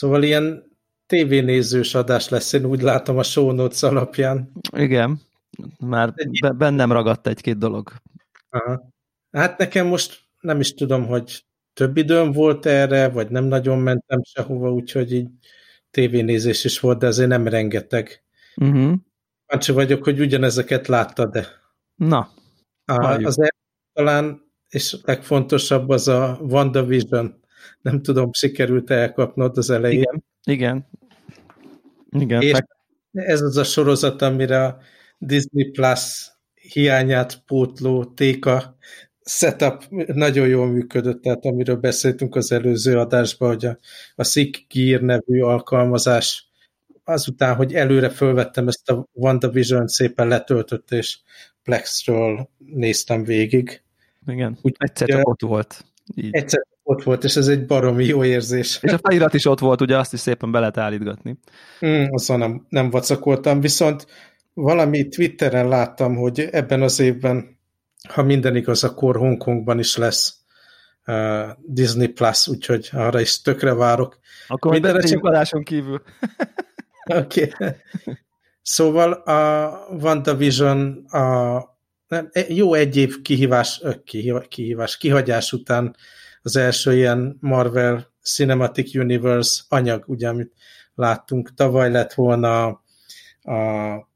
Szóval ilyen tévénézős adás lesz, én úgy látom a show notes alapján. Igen, már be, bennem ragadt egy-két dolog. Aha. Hát nekem most nem is tudom, hogy több időm volt erre, vagy nem nagyon mentem sehova, úgyhogy így tévénézés is volt, de azért nem rengeteg. Uh-huh. Kíváncsi vagyok, hogy ugyanezeket láttad de Na. A, az el, talán, és legfontosabb az a WandaVision. Nem tudom, sikerült elkapnod az elején. Igen, igen. igen és meg... ez az a sorozat, amire a Disney Plus hiányát pótló téka setup nagyon jól működött, tehát amiről beszéltünk az előző adásban, hogy a, a Sick Gear nevű alkalmazás azután, hogy előre fölvettem ezt a WandaVision szépen letöltött, és Plexről néztem végig. Igen, Úgy, egyszer csak ott volt. Így. Egyszer ott volt, és ez egy baromi jó érzés. És a felirat is ott volt, ugye azt is szépen be lehet állítgatni. Mm, azon nem, nem vacakoltam, viszont valami Twitteren láttam, hogy ebben az évben, ha minden igaz, akkor Hongkongban is lesz uh, Disney Plus, úgyhogy arra is tökre várok. Akkor mindenre csak adáson kívül. Oké. Okay. Szóval a WandaVision a nem, jó egy év kihívás, kihívás, kihagyás után az első ilyen Marvel Cinematic Universe anyag, ugye, amit láttunk. Tavaly lett volna a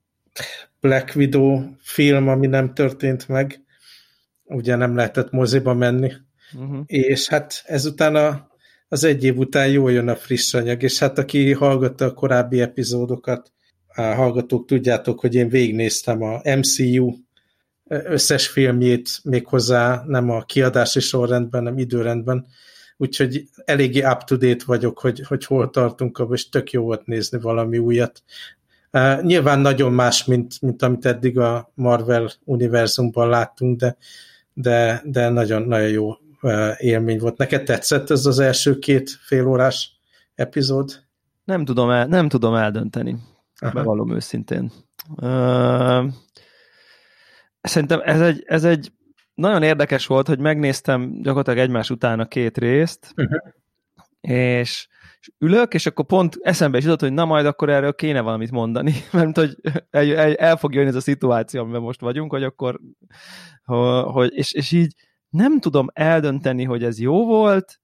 Black Widow film, ami nem történt meg, ugye nem lehetett moziba menni, uh-huh. és hát ezután a, az egy év után jól jön a friss anyag, és hát aki hallgatta a korábbi epizódokat, hallgatók tudjátok, hogy én végignéztem a MCU összes filmjét méghozzá nem a kiadási sorrendben, nem időrendben, úgyhogy eléggé up-to-date vagyok, hogy, hogy hol tartunk, és tök jó volt nézni valami újat. Uh, nyilván nagyon más, mint, mint amit eddig a Marvel univerzumban láttunk, de, de, de nagyon, nagyon jó uh, élmény volt. Neked tetszett ez az első két félórás epizód? Nem tudom, el, nem tudom eldönteni. Aha. Bevallom őszintén. Uh, szerintem ez egy, ez egy nagyon érdekes volt, hogy megnéztem gyakorlatilag egymás után a két részt, uh-huh. és, és ülök, és akkor pont eszembe is jutott, hogy na majd akkor erről kéne valamit mondani, mert hogy el, el, el fog jönni ez a szituáció, amiben most vagyunk, hogy akkor, hogy, és, és így nem tudom eldönteni, hogy ez jó volt,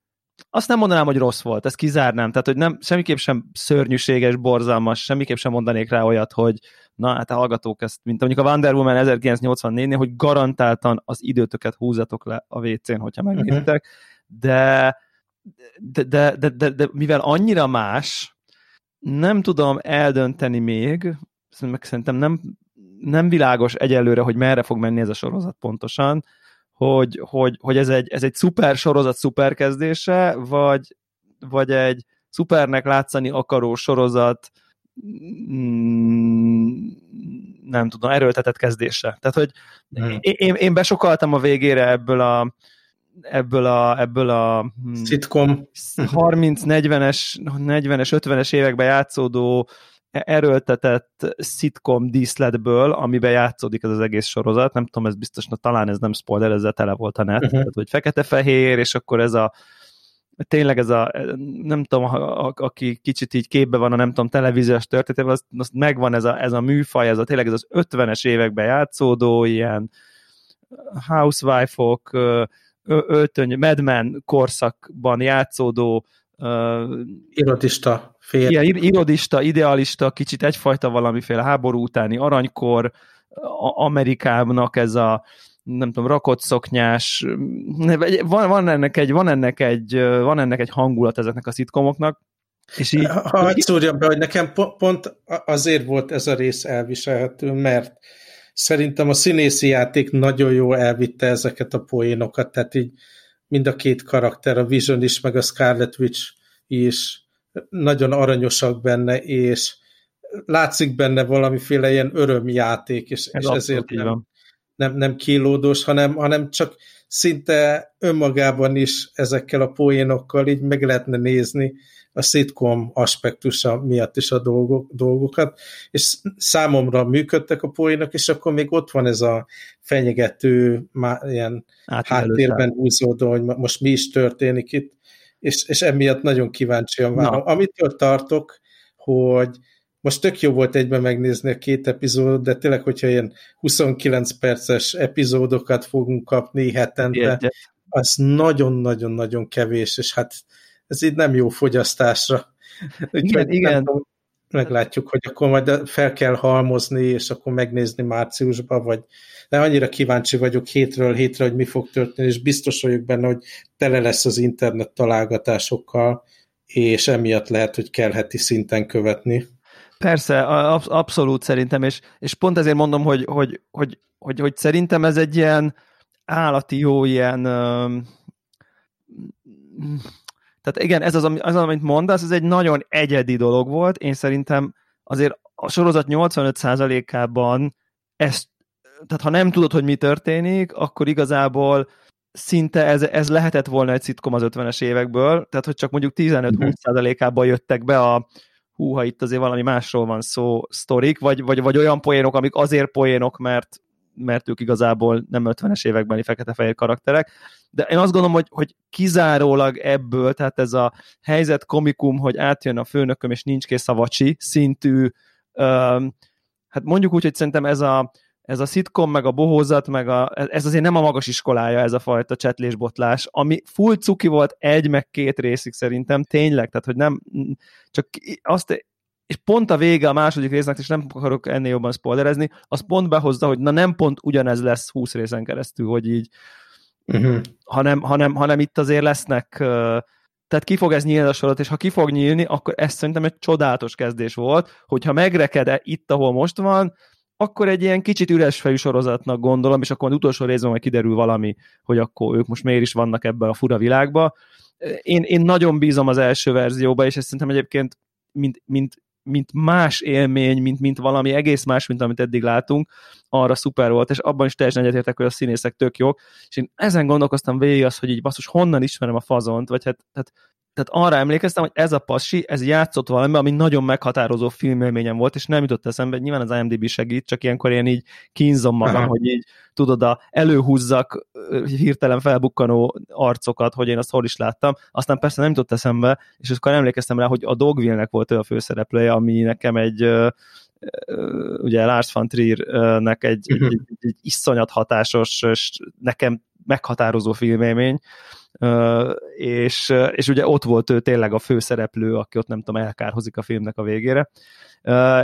azt nem mondanám, hogy rossz volt, ezt kizárnám, tehát hogy nem, semmiképp sem szörnyűséges, borzalmas, semmiképp sem mondanék rá olyat, hogy na hát a hallgatók ezt, mint mondjuk a Wonder Woman 1984-nél, hogy garantáltan az időtöket húzatok le a WC-n, hogyha megnézitek, de, de, de, de, de, de mivel annyira más, nem tudom eldönteni még, meg szerintem nem, nem világos egyelőre, hogy merre fog menni ez a sorozat pontosan, hogy, hogy, hogy ez, egy, ez egy szuper sorozat szuper kezdése, vagy, vagy egy szupernek látszani akaró sorozat nem tudom, erőltetett kezdése. Tehát, hogy hmm. én, én besokaltam a végére ebből a ebből a, ebből a hmm, Sitcom 30-40-es 40-es, 50-es években játszódó erőltetett szitkom díszletből, amiben játszódik ez az egész sorozat, nem tudom, ez biztos, na, talán ez nem spoiler, ezzel tele volt a net, uh-huh. tehát, hogy fekete-fehér, és akkor ez a tényleg ez a, nem tudom, a, a, aki kicsit így képbe van a nem tudom, televíziós történetével, az, az megvan ez a, ez a műfaj, ez a tényleg ez az 50-es években játszódó, ilyen housewife-ok, öltöny, Mad Men korszakban játszódó uh, irodista fél. Ilyen irodista, idealista, kicsit egyfajta valamiféle háború utáni aranykor, Amerikának ez a nem tudom, rakott szoknyás, van, van, ennek egy, van, ennek egy, van ennek egy hangulat ezeknek a szitkomoknak, és így... Ha szúrjam be, hogy nekem pont azért volt ez a rész elviselhető, mert szerintem a színészi játék nagyon jól elvitte ezeket a poénokat, tehát így mind a két karakter, a Vision is, meg a Scarlet Witch is nagyon aranyosak benne, és látszik benne valamiféle ilyen örömjáték, és, Ez és ezért nem, nem, nem kilódós, hanem, hanem csak szinte önmagában is ezekkel a poénokkal így meg lehetne nézni a szitkom aspektusa miatt is a dolgok, dolgokat, és számomra működtek a poénok, és akkor még ott van ez a fenyegető, má, ilyen háttérben húzódó, hogy most mi is történik itt, és, és emiatt nagyon kíváncsian várom. Na. Amitől tartok, hogy most tök jó volt egyben megnézni a két epizódot, de tényleg, hogyha ilyen 29 perces epizódokat fogunk kapni hetente, Egyet. az nagyon-nagyon-nagyon kevés, és hát ez így nem jó fogyasztásra. Igen, igen. Tudom, meglátjuk, hogy akkor majd fel kell halmozni, és akkor megnézni márciusban, vagy de annyira kíváncsi vagyok hétről hétre, hogy mi fog történni, és biztos vagyok benne, hogy tele lesz az internet találgatásokkal, és emiatt lehet, hogy kell heti szinten követni. Persze, absz- abszolút szerintem, és, és pont ezért mondom, hogy, hogy, hogy, hogy, hogy szerintem ez egy ilyen állati jó ilyen tehát igen, ez az, az amit mondasz, ez egy nagyon egyedi dolog volt. Én szerintem azért a sorozat 85%-ában ezt, tehát ha nem tudod, hogy mi történik, akkor igazából szinte ez, ez lehetett volna egy szitkom az 50-es évekből, tehát hogy csak mondjuk 15-20%-ában jöttek be a húha, itt azért valami másról van szó, sztorik, vagy, vagy, vagy olyan poénok, amik azért poénok, mert mert ők igazából nem 50-es évekbeli fekete-fehér karakterek, de én azt gondolom, hogy, hogy kizárólag ebből, tehát ez a helyzet komikum, hogy átjön a főnököm, és nincs kész a vacsi szintű, um, hát mondjuk úgy, hogy szerintem ez a, ez a szitkom, meg a bohózat, meg a, ez azért nem a magas iskolája, ez a fajta csetlésbotlás, ami full cuki volt egy, meg két részig szerintem, tényleg, tehát hogy nem, csak azt és pont a vége a második résznek, és nem akarok ennél jobban spoilerezni, az pont behozza, hogy na nem pont ugyanez lesz 20 részen keresztül, hogy így, uh-huh. hanem, hanem, hanem itt azért lesznek, tehát ki fog ez nyílni a sorot, és ha ki fog nyílni, akkor ez szerintem egy csodálatos kezdés volt, hogyha megreked itt, ahol most van, akkor egy ilyen kicsit üres fejű sorozatnak gondolom, és akkor az utolsó részben majd kiderül valami, hogy akkor ők most miért is vannak ebben a fura világban. Én, én nagyon bízom az első verzióba, és ezt szerintem egyébként mint, mint mint más élmény, mint, mint valami egész más, mint amit eddig látunk, arra szuper volt, és abban is teljesen egyetértek, hogy a színészek tök jók, és én ezen gondolkoztam végig az, hogy így basszus, honnan ismerem a fazont, vagy hát, hát tehát arra emlékeztem, hogy ez a passi, ez játszott valami, ami nagyon meghatározó filmélményem volt, és nem jutott eszembe, nyilván az IMDb segít, csak ilyenkor én így kínzom magam, Aha. hogy így tudod, a előhúzzak hirtelen felbukkanó arcokat, hogy én azt hol is láttam, aztán persze nem jutott eszembe, és akkor emlékeztem rá, hogy a Dogville-nek volt ő a főszereplője, ami nekem egy ugye Lars van Trier-nek egy, uh-huh. egy, egy iszonyat hatásos, és nekem meghatározó filmélmény, és, és ugye ott volt ő tényleg a főszereplő, aki ott nem tudom, elkárhozik a filmnek a végére,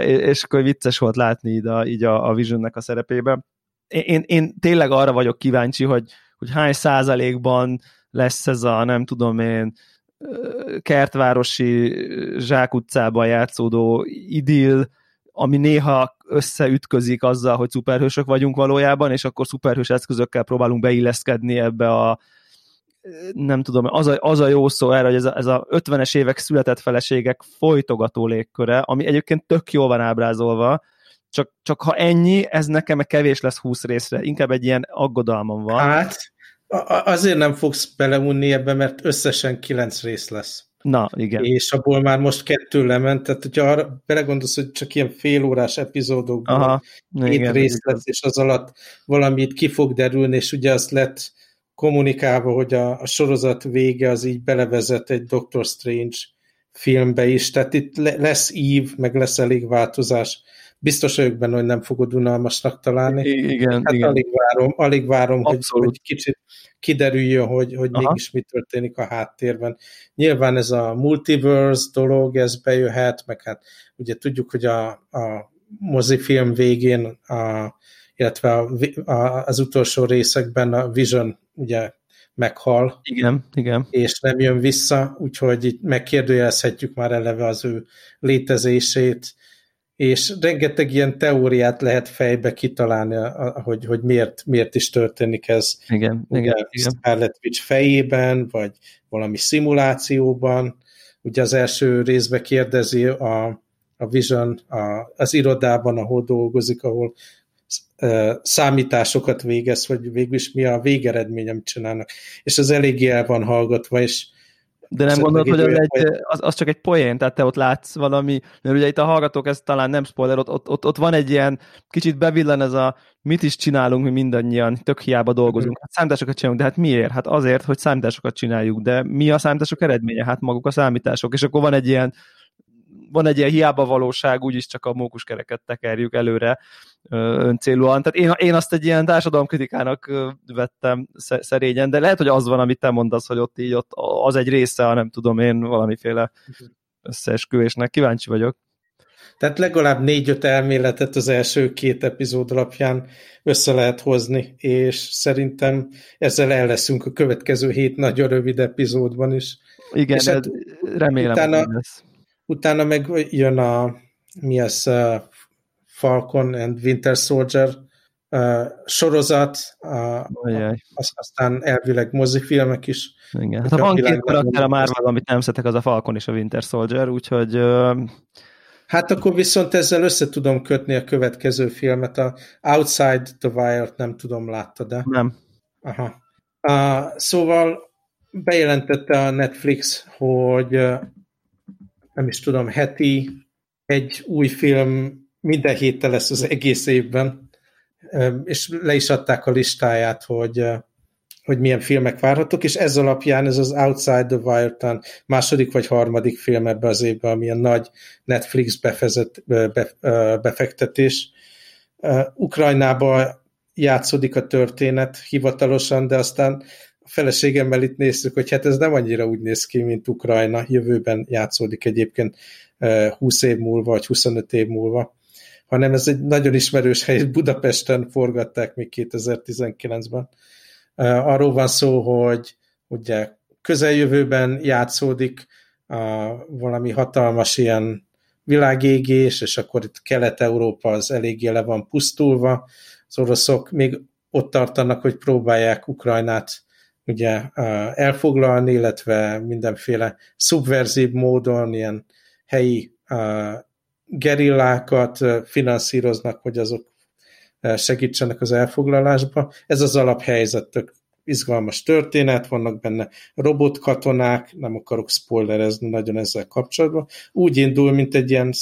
és akkor vicces volt látni így a, így a, a Visionnek a szerepében. Én, én tényleg arra vagyok kíváncsi, hogy, hogy hány százalékban lesz ez a, nem tudom én, kertvárosi zsákutcában játszódó idill, ami néha összeütközik azzal, hogy szuperhősök vagyunk valójában, és akkor szuperhős eszközökkel próbálunk beilleszkedni ebbe a nem tudom, az a, az a jó szó erre, hogy ez a, ez a 50-es évek született feleségek folytogató légköre, ami egyébként tök jól van ábrázolva, csak, csak ha ennyi, ez nekem kevés lesz 20 részre, inkább egy ilyen aggodalmam van. Hát, azért nem fogsz beleunni ebbe, mert összesen 9 rész lesz. Na, igen. És abból már most kettő lement, tehát hogyha arra belegondolsz, hogy csak ilyen félórás epizódokban Aha, két igen, rész lesz, és az alatt valamit ki fog derülni, és ugye azt lett kommunikálva, hogy a, a sorozat vége az így belevezet egy Doctor Strange filmbe is, tehát itt le, lesz ív, meg lesz elég változás. Biztos vagyok benne, hogy nem fogod unalmasnak találni. Igen, hát igen. alig várom, alig várom hogy, hogy kicsit kiderüljön, hogy, hogy mégis mi történik a háttérben. Nyilván ez a multiverse dolog, ez bejöhet, meg hát ugye tudjuk, hogy a, a mozifilm végén, a, illetve a, a, az utolsó részekben a Vision ugye meghal. Igen, igen. És nem jön vissza, úgyhogy itt megkérdőjelezhetjük már eleve az ő létezését, és rengeteg ilyen teóriát lehet fejbe kitalálni, hogy, hogy miért, miért is történik ez. Igen, ugye, igen, igen. Scarlet Witch fejében, vagy valami szimulációban. Ugye az első részben kérdezi a, a Vision a, az irodában, ahol dolgozik, ahol számításokat végez, hogy végül is mi a végeredmény, amit csinálnak. És az eléggé el van hallgatva, és De nem gondolod, hogy az, egy, az, az csak egy poén, tehát te ott látsz valami, mert ugye itt a hallgatók, ez talán nem spoiler, ott, ott, ott, ott van egy ilyen, kicsit bevillan ez a mit is csinálunk mi mindannyian, tök hiába dolgozunk. Hát számításokat csinálunk, de hát miért? Hát azért, hogy számításokat csináljuk, de mi a számítások eredménye? Hát maguk a számítások, és akkor van egy ilyen van egy ilyen hiába valóság, úgyis csak a mókuskereket tekerjük előre öncélúan. Tehát én, én azt egy ilyen társadalomkritikának vettem szerényen, de lehet, hogy az van, amit te mondasz, hogy ott így ott az egy része, a nem tudom én, valamiféle összeesküvésnek. Kíváncsi vagyok. Tehát legalább négy-öt elméletet az első két epizód alapján össze lehet hozni, és szerintem ezzel el leszünk a következő hét nagyon rövid epizódban is. Igen, és hát remélem, utána, lesz. Utána meg jön a mi az Falcon and Winter Soldier uh, sorozat, uh, az, aztán elvileg mozifilmek is. Igen. Hát ha van két karakter a Marvel, amit nem szeretek, az a Falcon és a Winter Soldier, úgyhogy uh, Hát akkor viszont ezzel össze tudom kötni a következő filmet, a Outside the Wire-t nem tudom, látta, de... Nem. Aha. Uh, szóval bejelentette a Netflix, hogy uh, nem is tudom, heti egy új film minden héttel lesz az egész évben, és le is adták a listáját, hogy hogy milyen filmek várhatók, és ez alapján ez az Outside the Wire második vagy harmadik film ebbe az évben, amilyen nagy Netflix befezet, be, befektetés. Ukrajnába játszódik a történet hivatalosan, de aztán a feleségemmel itt néztük, hogy hát ez nem annyira úgy néz ki, mint Ukrajna. Jövőben játszódik egyébként 20 év múlva, vagy 25 év múlva, hanem ez egy nagyon ismerős hely, Budapesten forgatták még 2019-ben Arról van szó, hogy ugye közeljövőben játszódik a, valami hatalmas ilyen világégés, és akkor itt Kelet-Európa az eléggé le van pusztulva. Az oroszok még ott tartanak, hogy próbálják Ukrajnát ugye elfoglalni, illetve mindenféle szubverzív módon ilyen helyi gerillákat finanszíroznak, hogy azok segítsenek az elfoglalásba. Ez az alaphelyzet, tök izgalmas történet, vannak benne robotkatonák, nem akarok spoilerezni nagyon ezzel kapcsolatban. Úgy indul, mint egy ilyen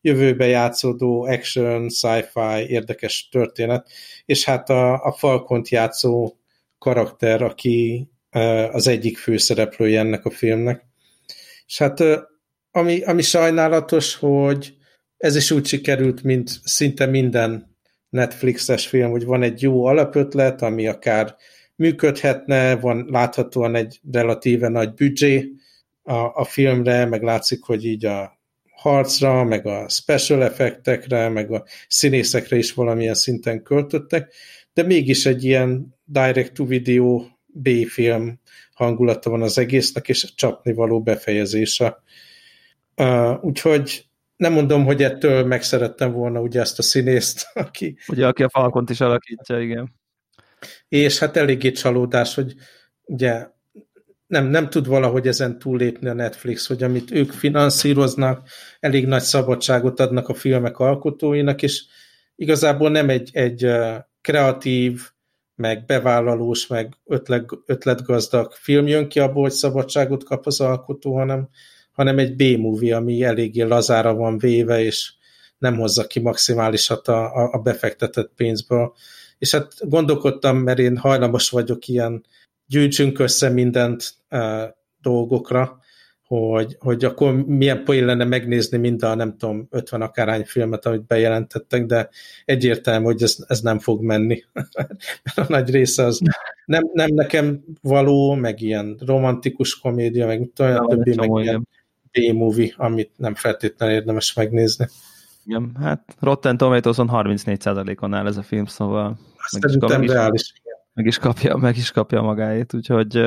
jövőbe játszódó action, sci-fi, érdekes történet, és hát a, a Falkont játszó karakter, aki az egyik főszereplője ennek a filmnek. És hát ami, ami sajnálatos, hogy ez is úgy sikerült, mint szinte minden Netflixes film, hogy van egy jó alapötlet, ami akár működhetne, van láthatóan egy relatíve nagy büdzsé a, a filmre, meg látszik, hogy így a harcra, meg a special effektekre, meg a színészekre is valamilyen szinten költöttek, de mégis egy ilyen direct-to-video B-film hangulata van az egésznek, és csapni való befejezése. Uh, úgyhogy nem mondom, hogy ettől megszerettem volna ugye ezt a színészt, aki... Ugye, aki a Falkont is alakítja, igen. És hát eléggé csalódás, hogy ugye nem, nem tud valahogy ezen túllépni a Netflix, hogy amit ők finanszíroznak, elég nagy szabadságot adnak a filmek alkotóinak, és igazából nem egy, egy kreatív, meg bevállalós, meg ötlet, ötletgazdag film jön ki abból, hogy szabadságot kap az alkotó, hanem hanem egy B-movie, ami eléggé lazára van véve, és nem hozza ki maximálisat a, a befektetett pénzből. És hát gondolkodtam, mert én hajlamos vagyok ilyen gyűjtsünk össze mindent e, dolgokra, hogy, hogy akkor milyen poén lenne megnézni mind a, nem tudom, 50 akárhány filmet, amit bejelentettek, de egyértelmű, hogy ez, ez nem fog menni. Mert a nagy része az nem, nem nekem való, meg ilyen romantikus komédia, meg olyan többi, meg ilyen B-movie, amit nem feltétlenül érdemes megnézni. Igen, hát Rotten Tomatoes-on 34%-on áll ez a film, szóval meg is, meg, is, meg, is kapja, meg is kapja magáét, úgyhogy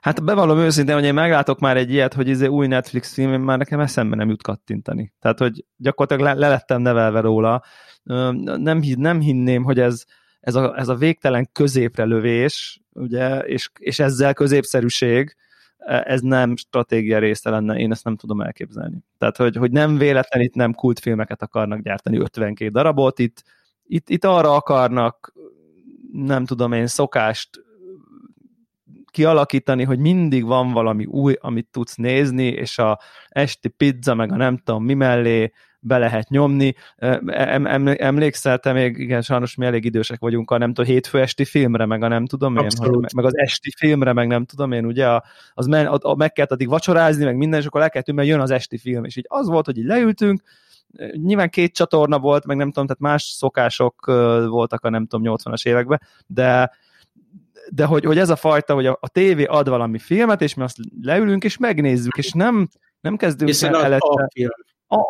hát bevallom őszintén, hogy én meglátok már egy ilyet, hogy ez izé új Netflix film, már nekem eszembe nem jut kattintani. Tehát, hogy gyakorlatilag le, le lettem nevelve róla. Nem, nem hinném, hogy ez, ez, a, ez a végtelen középre lövés, ugye, és, és ezzel középszerűség, ez nem stratégia része lenne, én ezt nem tudom elképzelni. Tehát, hogy, hogy nem véletlen itt nem kultfilmeket akarnak gyártani 52 darabot, itt, itt, itt arra akarnak, nem tudom én, szokást kialakítani, hogy mindig van valami új, amit tudsz nézni, és a esti pizza, meg a nem tudom mi mellé be lehet nyomni. Em, em, emlékszel, te még, igen, sajnos mi elég idősek vagyunk a nem tudom, hétfő esti filmre, meg a nem tudom én, hogy, meg az esti filmre, meg nem tudom én, ugye, az men, a, a, meg kellett addig vacsorázni, meg minden, és akkor le kellett mert jön az esti film, és így az volt, hogy így leültünk, nyilván két csatorna volt, meg nem tudom, tehát más szokások voltak a nem tudom 80-as években, de de hogy, hogy ez a fajta, hogy a, a tévé ad valami filmet, és mi azt leülünk, és megnézzük, és nem, nem kezdünk Hiszen el előtte,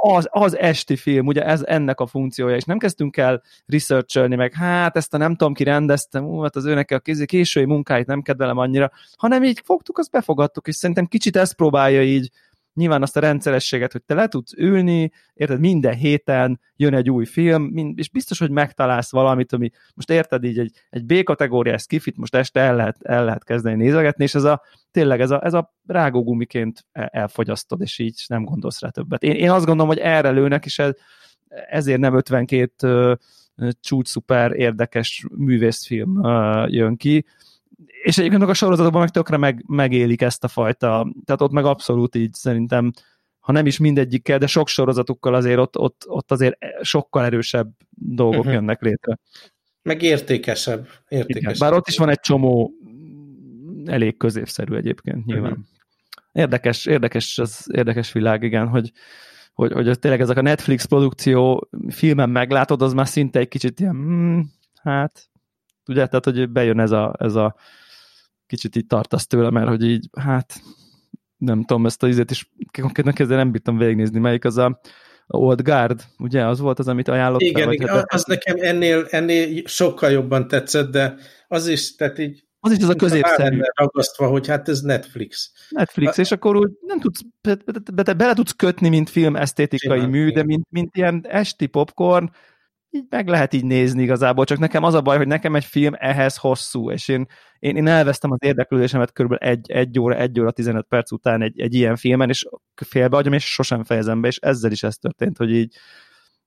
az, az esti film, ugye ez ennek a funkciója, és nem kezdtünk el researcholni, meg hát ezt a nem tudom ki rendeztem, ú, hát az őnek a késői munkáit nem kedvelem annyira, hanem így fogtuk, azt befogadtuk, és szerintem kicsit ezt próbálja így nyilván azt a rendszerességet, hogy te le tudsz ülni, érted, minden héten jön egy új film, és biztos, hogy megtalálsz valamit, ami most érted így egy, egy B-kategóriás skifit most este el lehet, el lehet kezdeni nézegetni, és ez a tényleg ez a, ez a rágógumiként elfogyasztod, és így nem gondolsz rá többet. Én, én azt gondolom, hogy erre lőnek, és ez, ezért nem 52 csúcs szuper érdekes művészfilm jön ki, és egyébként a sorozatokban meg tökre meg, megélik ezt a fajta, tehát ott meg abszolút így szerintem, ha nem is mindegyikkel, de sok sorozatukkal azért ott, ott, ott azért sokkal erősebb dolgok uh-huh. jönnek létre. Meg értékesebb. értékesebb. Igen, bár ott is van egy csomó elég középszerű egyébként nyilván. Uh-huh. Érdekes, érdekes, az érdekes világ, igen, hogy, hogy, hogy tényleg ezek a Netflix produkció filmen meglátod, az már szinte egy kicsit ilyen, hmm, hát, ugye, tehát hogy bejön ez a, ez a kicsit így tartasz tőle, mert hogy így, hát nem tudom, ezt a izét is konkrétan kezdve nem bírtam végignézni, melyik az a, a Old Guard, ugye, az volt az, amit ajánlott Igen, igen, hát, az nekem ennél, ennél sokkal jobban tetszett, de az is, tehát így az is az a középszerű. ragasztva, hogy hát ez Netflix. Netflix, a, és akkor úgy nem tudsz, be, be, be, bele tudsz kötni, mint film esztétikai mű, de mint, mint ilyen esti popcorn, így meg lehet így nézni igazából, csak nekem az a baj, hogy nekem egy film ehhez hosszú, és én, én, én elvesztem az érdeklődésemet kb. egy, egy óra, egy óra, 15 perc után egy, egy ilyen filmen, és félbeadjam, és sosem fejezem be, és ezzel is ez történt, hogy így,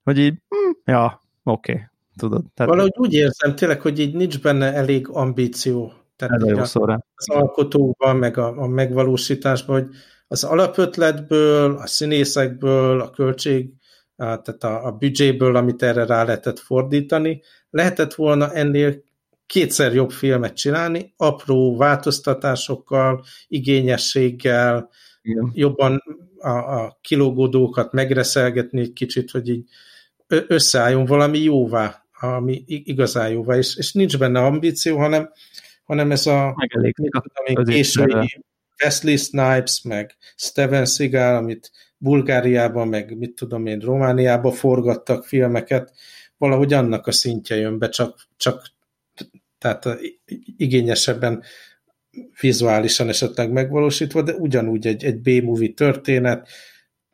hogy így, hm, ja, oké, okay, tudod. Tehát, Valahogy úgy érzem tényleg, hogy így nincs benne elég ambíció. Tehát ez a jó szóra. Az alkotóban, meg a, a megvalósításban, hogy az alapötletből, a színészekből, a költség tehát a, a büdzséből, amit erre rá lehetett fordítani, lehetett volna ennél kétszer jobb filmet csinálni, apró változtatásokkal, igényességgel, Igen. jobban a, a kilógódókat megreszelgetni egy kicsit, hogy így összeálljon valami jóvá, ami igazán jóvá, és, és nincs benne ambíció, hanem, hanem ez a, a késői Wesley Snipes, meg Steven Seagal, amit Bulgáriában, meg mit tudom én, Romániában forgattak filmeket, valahogy annak a szintje jön be, csak, csak tehát igényesebben vizuálisan esetleg megvalósítva, de ugyanúgy egy, egy B-movie történet,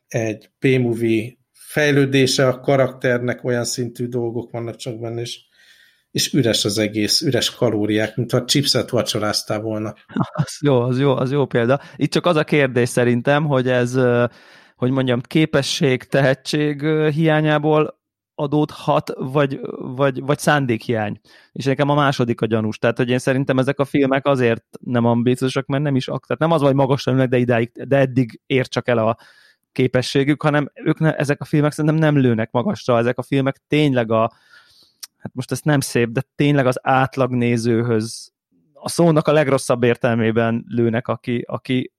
egy B-movie fejlődése a karakternek, olyan szintű dolgok vannak csak benne, és, és üres az egész, üres kalóriák, mint ha chipset vacsoráztál volna. Az jó, az jó, az jó példa. Itt csak az a kérdés szerintem, hogy ez hogy mondjam, képesség, tehetség hiányából adódhat, vagy, vagy, vagy szándékhiány. És nekem a második a gyanús. Tehát, hogy én szerintem ezek a filmek azért nem ambíciósak, mert nem is, tehát nem az, hogy magasra ülnek, de idáig, de eddig ér csak el a képességük, hanem ők ne, ezek a filmek szerintem nem lőnek magasra, ezek a filmek tényleg a, hát most ez nem szép, de tényleg az átlag nézőhöz a szónak a legrosszabb értelmében lőnek, aki, aki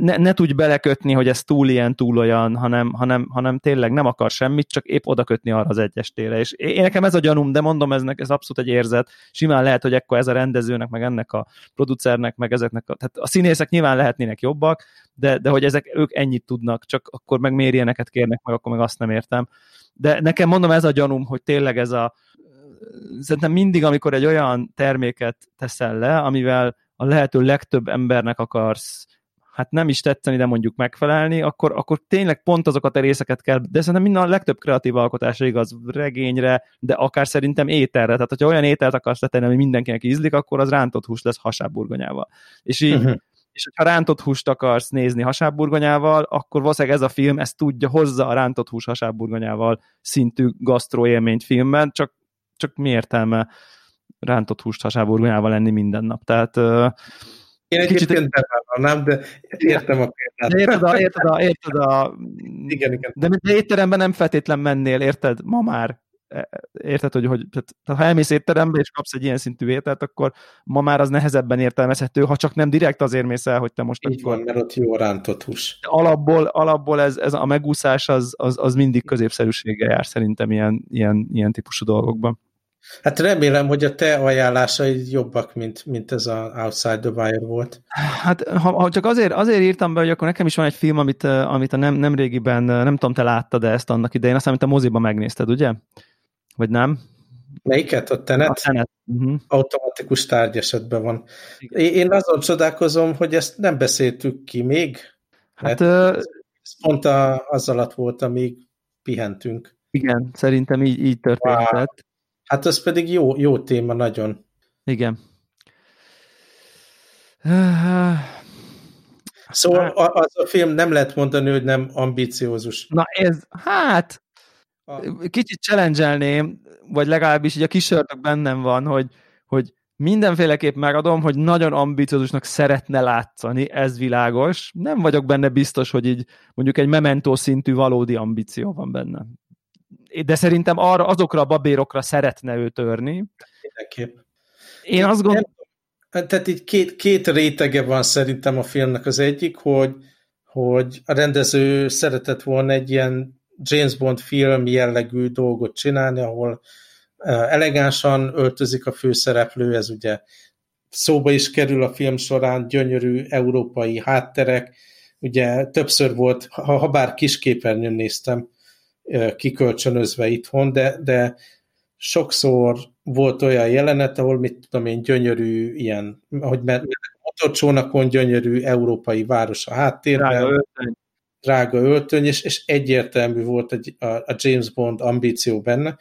ne, ne tudj belekötni, hogy ez túl ilyen, túl olyan, hanem, hanem, hanem tényleg nem akar semmit, csak épp oda kötni arra az egyestére. És én nekem ez a gyanúm, de mondom, ez, ez abszolút egy érzet. Simán lehet, hogy ekkor ez a rendezőnek, meg ennek a producernek, meg ezeknek a, tehát a színészek nyilván lehetnének jobbak, de, de hogy ezek ők ennyit tudnak, csak akkor meg miért kérnek, meg akkor meg azt nem értem. De nekem mondom, ez a gyanúm, hogy tényleg ez a szerintem mindig, amikor egy olyan terméket teszel le, amivel a lehető legtöbb embernek akarsz hát nem is tetszeni, de mondjuk megfelelni, akkor, akkor tényleg pont azokat a részeket kell, de szerintem minden a legtöbb kreatív alkotásra igaz, regényre, de akár szerintem ételre. Tehát, hogyha olyan ételt akarsz letenni, ami mindenkinek ízlik, akkor az rántott hús lesz hasábburgonyával. És így, uh-huh. és hogyha rántott húst akarsz nézni hasábburgonyával, akkor valószínűleg ez a film ezt tudja, hozza a rántott hús hasábburgonyával szintű gasztroélményt filmben, csak, csak mi értelme rántott húst hasáburgonyával enni minden nap. Tehát én kicsit egyébként bevállalnám, de értem a példát. Érted a, érted a, érted a igen, igen. De, de étteremben nem feltétlen mennél, érted? Ma már. E, érted, hogy, hogy tehát, ha elmész étterembe és kapsz egy ilyen szintű ételt, akkor ma már az nehezebben értelmezhető, ha csak nem direkt azért mész el, hogy te most Így akkor... van, mert ott jó rántott hús. Alapból, alapból ez, ez a megúszás az, az, az mindig középszerűséggel jár szerintem ilyen, ilyen, ilyen típusú dolgokban. Hát remélem, hogy a te ajánlásaid jobbak, mint, mint ez a Outside the Wire volt. Hát ha, ha csak azért, azért írtam be, hogy akkor nekem is van egy film, amit, amit a nem, nem régiben, nem tudom, te láttad de ezt annak idején, aztán, amit a moziba megnézted, ugye? Vagy nem? Melyiket? A Tenet? A Tenet. Uh-huh. Automatikus tárgyesetben van. Igen. Én azon csodálkozom, hogy ezt nem beszéltük ki még. Hát, uh, ez pont a, az alatt volt, amíg pihentünk. Igen, szerintem így, így történt. Wow. Hát az pedig jó, jó téma nagyon. Igen. Szóval az a film nem lehet mondani, hogy nem ambiciózus. Na ez, hát kicsit challenge vagy legalábbis így a kis bennem van, hogy, hogy mindenféleképp megadom, hogy nagyon ambiciózusnak szeretne látszani, ez világos. Nem vagyok benne biztos, hogy így mondjuk egy mementó szintű valódi ambíció van benne de szerintem arra, azokra a babérokra szeretne ő törni. Mindenképp. Én azt gondolom... Tehát így két, két rétege van szerintem a filmnek az egyik, hogy, hogy a rendező szeretett volna egy ilyen James Bond film jellegű dolgot csinálni, ahol elegánsan öltözik a főszereplő, ez ugye szóba is kerül a film során, gyönyörű európai hátterek, ugye többször volt, ha, ha bár kisképernyőn néztem, kikölcsönözve itthon, de, de sokszor volt olyan jelenet, ahol mit tudom én, gyönyörű ilyen, ahogy motorcsónakon gyönyörű európai város a háttérben, drága öltöny, drága öltöny és, és egyértelmű volt a, a James Bond ambíció benne,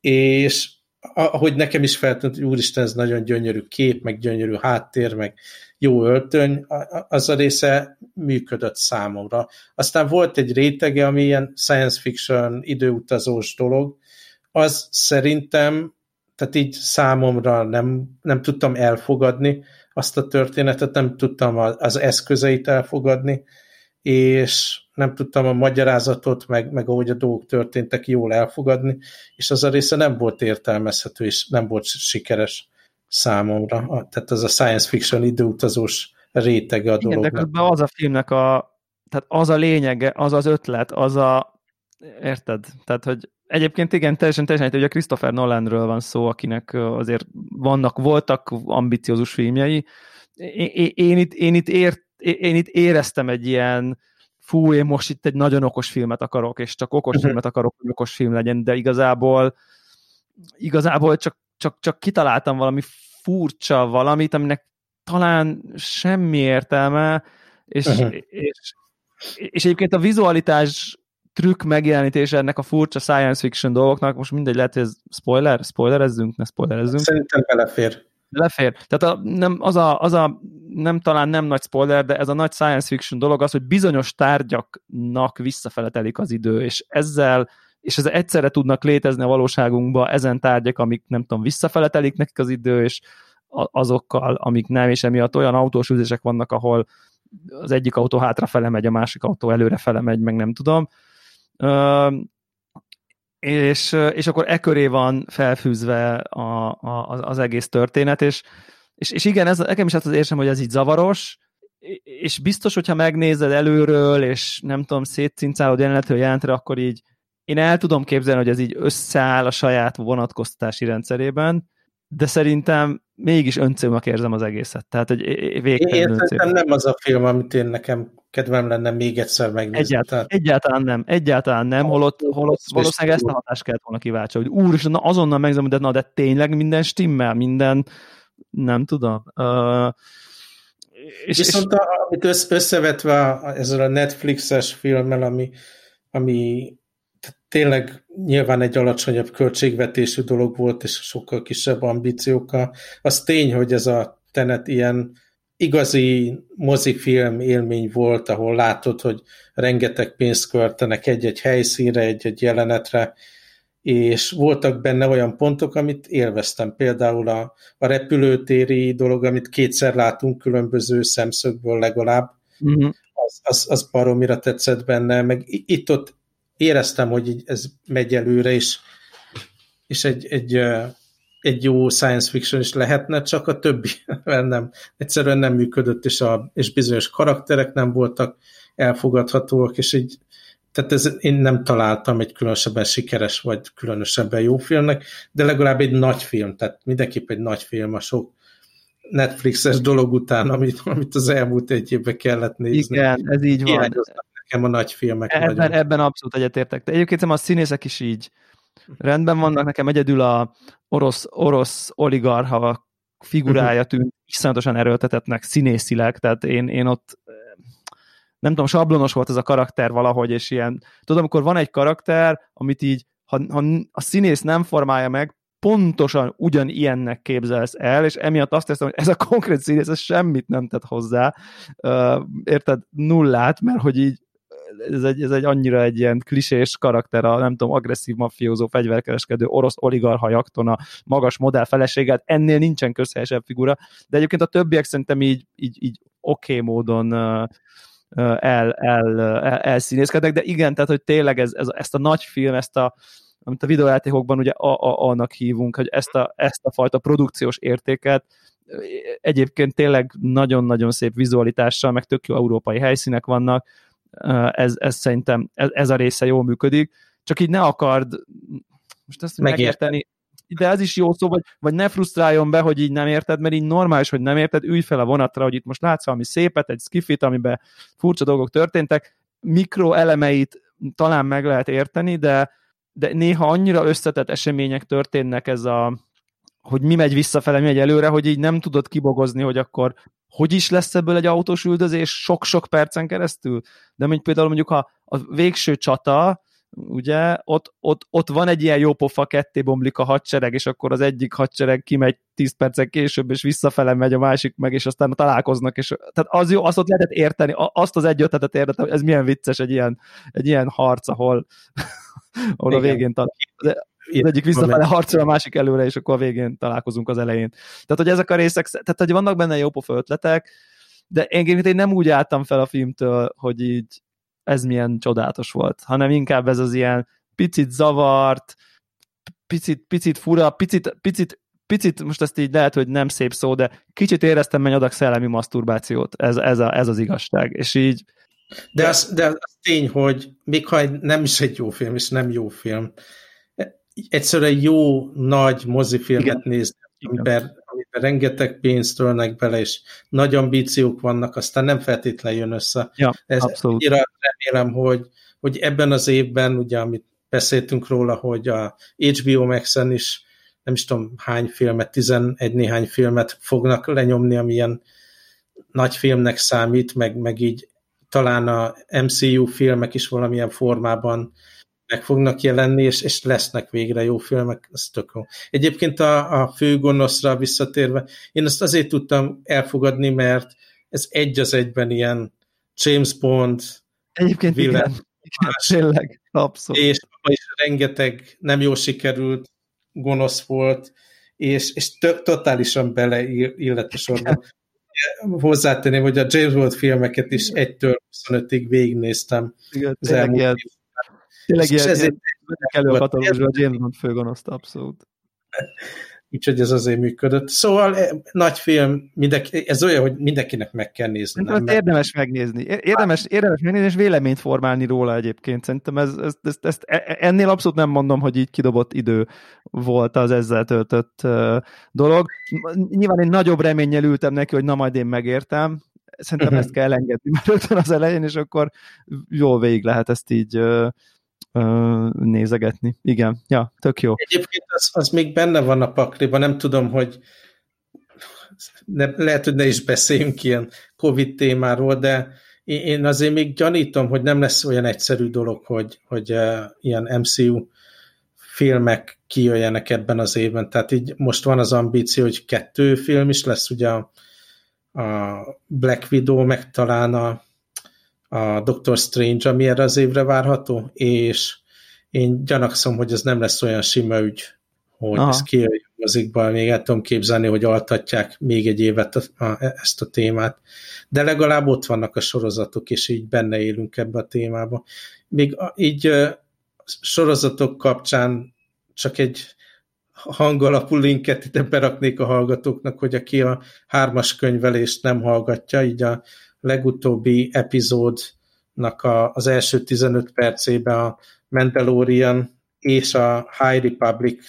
és ahogy nekem is feltűnt, hogy úristen, ez nagyon gyönyörű kép, meg gyönyörű háttér, meg jó öltöny, az a része működött számomra. Aztán volt egy rétege, ami ilyen science fiction, időutazós dolog, az szerintem, tehát így számomra nem, nem tudtam elfogadni azt a történetet, nem tudtam az eszközeit elfogadni, és nem tudtam a magyarázatot, meg, meg ahogy a dolgok történtek, jól elfogadni, és az a része nem volt értelmezhető, és nem volt sikeres számomra. Tehát az a science fiction időutazós rétege a dolognak. Igen, de az a filmnek a, tehát az a lényege, az az ötlet, az a, érted? Tehát, hogy egyébként igen, teljesen, teljesen, hogy a Christopher Nolanről van szó, akinek azért vannak, voltak ambiciózus filmjei. Én, én, itt, én, itt ért, én itt éreztem egy ilyen, fú, én most itt egy nagyon okos filmet akarok, és csak okos uh-huh. filmet akarok, hogy okos film legyen, de igazából igazából csak, csak, csak kitaláltam valami furcsa valamit, aminek talán semmi értelme, és, uh-huh. és, és egyébként a vizualitás trükk megjelenítése ennek a furcsa science fiction dolgoknak, most mindegy, lehet, hogy ez spoiler, spoilerezzünk, ne spoilerezzünk. Szerintem belefér. Belefér. Tehát a, nem, az, a, az a, nem talán nem nagy spoiler, de ez a nagy science fiction dolog az, hogy bizonyos tárgyaknak visszafeletelik az idő, és ezzel és ez egyszerre tudnak létezni a valóságunkban ezen tárgyak, amik nem tudom, visszafeletelik nekik az idő, és azokkal, amik nem, és emiatt olyan autós üzések vannak, ahol az egyik autó hátrafele megy, a másik autó előrefele megy, meg nem tudom. és, és akkor e köré van felfűzve a, a, az egész történet, és, és, és igen, ez, nekem is az érzem, hogy ez így zavaros, és biztos, hogyha megnézed előről, és nem tudom, szétcincálod jelenetről jelentre, akkor így én el tudom képzelni, hogy ez így összeáll a saját vonatkoztatási rendszerében, de szerintem mégis öncélnak érzem az egészet. Tehát, hogy végtelen Én nem az a film, amit én nekem kedvem lenne még egyszer megnézni. Egyált, tehát... Egyáltalán nem, egyáltalán nem, holott, holott valószínűleg ezt a hatást kellett volna kiváltsa, hogy úr, és na, azonnal megzom, de na, de tényleg minden stimmel, minden, nem tudom. Uh, és, Viszont és... A, amit összevetve ezzel a Netflixes filmmel, ami, ami tényleg nyilván egy alacsonyabb költségvetésű dolog volt, és sokkal kisebb ambíciókkal. Az tény, hogy ez a Tenet ilyen igazi mozifilm élmény volt, ahol látod, hogy rengeteg pénzt költenek egy-egy helyszínre, egy-egy jelenetre, és voltak benne olyan pontok, amit élveztem. Például a, a repülőtéri dolog, amit kétszer látunk különböző szemszögből legalább, uh-huh. az, az, az baromira tetszett benne, meg itt-ott éreztem, hogy ez megy előre, és, és egy, egy, egy jó science fiction is lehetne, csak a többi nem, egyszerűen nem működött, és, a, és bizonyos karakterek nem voltak elfogadhatóak, és így tehát ez, én nem találtam egy különösebben sikeres, vagy különösebben jó filmnek, de legalább egy nagy film, tehát mindenképp egy nagy film a sok Netflixes dolog után, amit, amit az elmúlt egy évben kellett nézni. Igen, ez így van. Nekem a nagy filmek. Ebben, ebben abszolút egyetértek. De egyébként a színészek is így rendben vannak. Nekem egyedül a orosz, orosz oligarha figurája tűnt iszonyatosan erőltetetnek színészileg, tehát én, én ott nem tudom, sablonos volt ez a karakter valahogy, és ilyen, tudom, amikor van egy karakter, amit így, ha, ha a színész nem formálja meg, pontosan ugyanilyennek képzelsz el, és emiatt azt teszem, hogy ez a konkrét színész ez semmit nem tett hozzá, érted, nullát, mert hogy így ez egy, ez egy annyira egy ilyen klisés karakter, a nem tudom, agresszív mafiózó, fegyverkereskedő, orosz oligarha jakton, a magas modell feleséget, ennél nincsen közhelyesebb figura, de egyébként a többiek szerintem így, így, így oké okay módon uh, el, el, el, elszínészkednek, de igen, tehát hogy tényleg ez, ez, ezt a nagy film, ezt a, amit a videójátékokban ugye AAA-nak hívunk, hogy ezt a, ezt a fajta produkciós értéket egyébként tényleg nagyon-nagyon szép vizualitással, meg tök jó európai helyszínek vannak, ez, ez szerintem ez, ez a része jól működik, csak így ne akard most ezt megérteni, de ez is jó szó, vagy, vagy ne frusztráljon be, hogy így nem érted, mert így normális, hogy nem érted, ülj fel a vonatra, hogy itt most látsz valami szépet, egy skifit, amiben furcsa dolgok történtek, mikro elemeit talán meg lehet érteni, de, de néha annyira összetett események történnek ez a, hogy mi megy visszafele, mi megy előre, hogy így nem tudod kibogozni, hogy akkor hogy is lesz ebből egy autós üldözés sok-sok percen keresztül. De mondjuk például mondjuk a, a végső csata, ugye, ott, ott, ott van egy ilyen jópofa, ketté bomlik a hadsereg, és akkor az egyik hadsereg kimegy 10 percen később, és visszafele megy a másik meg, és aztán találkoznak, és tehát az jó, azt ott lehetett érteni, azt az egy ötletet értettem, hogy ez milyen vicces egy ilyen, egy ilyen harc, ahol, ahol Igen. a végén találkozunk az egyik visszafele harcol, a másik előre, és akkor a végén találkozunk az elején. Tehát, hogy ezek a részek, tehát, hogy vannak benne jó pofa ötletek, de én, én nem úgy álltam fel a filmtől, hogy így ez milyen csodálatos volt, hanem inkább ez az ilyen picit zavart, picit, picit fura, picit, picit, picit, most ezt így lehet, hogy nem szép szó, de kicsit éreztem meg adag szellemi maszturbációt, ez, ez, a, ez az igazság, és így de az, de az tény, hogy még ha nem is egy jó film, és nem jó film, egyszerűen jó, nagy mozifilmet nézni, amiben, amiben rengeteg pénzt ölnek bele, és nagy ambíciók vannak, aztán nem feltétlenül jön össze. Ja, Ez abszolút. remélem, hogy, hogy ebben az évben, ugye, amit beszéltünk róla, hogy a HBO Max-en is nem is tudom hány filmet, 11 néhány filmet fognak lenyomni, amilyen nagy filmnek számít, meg, meg így talán a MCU filmek is valamilyen formában meg fognak jelenni, és, és lesznek végre jó filmek, ez tök jó. Egyébként a, a fő gonoszra visszatérve, én ezt azért tudtam elfogadni, mert ez egy az egyben ilyen James Bond, Egyébként villain, igen, igen tényleg, abszolút. És is rengeteg nem jó sikerült, gonosz volt, és, és totálisan beleillett a sorba. Hozzátenném, hogy a James Bond filmeket is 1-től 25-ig végignéztem Igen, az elmúlt Tényleg ilyen, ezért elő a katalógusban James Bond főgonoszt, abszolút. Úgyhogy ez azért működött. Szóval eh, nagy film, mindenki, ez olyan, hogy mindenkinek meg kell nézni. Nem, nem, érdemes megnézni. Érdemes, érdemes megnézni, és véleményt formálni róla egyébként. Szerintem ez, ez, ez, ezt, e, ennél abszolút nem mondom, hogy így kidobott idő volt az ezzel töltött dolog. Nyilván én nagyobb reménnyel ültem neki, hogy na majd én megértem. Szerintem uh-huh. ezt kell engedni már rögtön az elején, és akkor jól végig lehet ezt így nézegetni. Igen, ja, tök jó. Egyébként az, az még benne van a pakliban, nem tudom, hogy ne, lehet, hogy ne is beszéljünk ilyen Covid témáról, de én azért még gyanítom, hogy nem lesz olyan egyszerű dolog, hogy, hogy ilyen MCU filmek kijöjjenek ebben az évben. Tehát így most van az ambíció, hogy kettő film is lesz, ugye a, a Black Widow, meg talán a a Doctor Strange, ami erre az évre várható, és, én gyanakszom, hogy ez nem lesz olyan sima ügy, hogy Aha. ez kijöjjön mozikban, még el tudom képzelni, hogy altatják még egy évet a, a, ezt a témát. De legalább ott vannak a sorozatok, és így benne élünk ebbe a témába. Még a, így sorozatok kapcsán csak egy hangalapú linket ide beraknék a hallgatóknak, hogy aki a hármas könyvelést nem hallgatja, így a legutóbbi epizódnak a, az első 15 percében a Mandalorian és a High Republic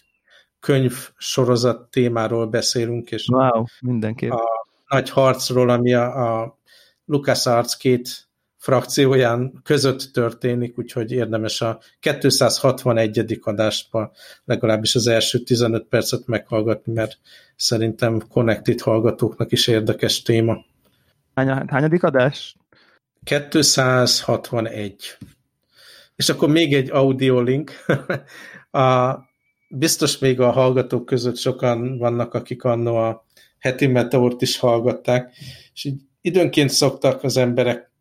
könyv sorozat témáról beszélünk, és wow, mindenképp. a nagy harcról, ami a, a LucasArts két frakcióján között történik, úgyhogy érdemes a 261. adásban legalábbis az első 15 percet meghallgatni, mert szerintem Connected hallgatóknak is érdekes téma. Hány, hányadik adás? 261. És akkor még egy audio link. a, biztos még a hallgatók között sokan vannak, akik annó a heti meteort is hallgatták, és így időnként szoktak az emberek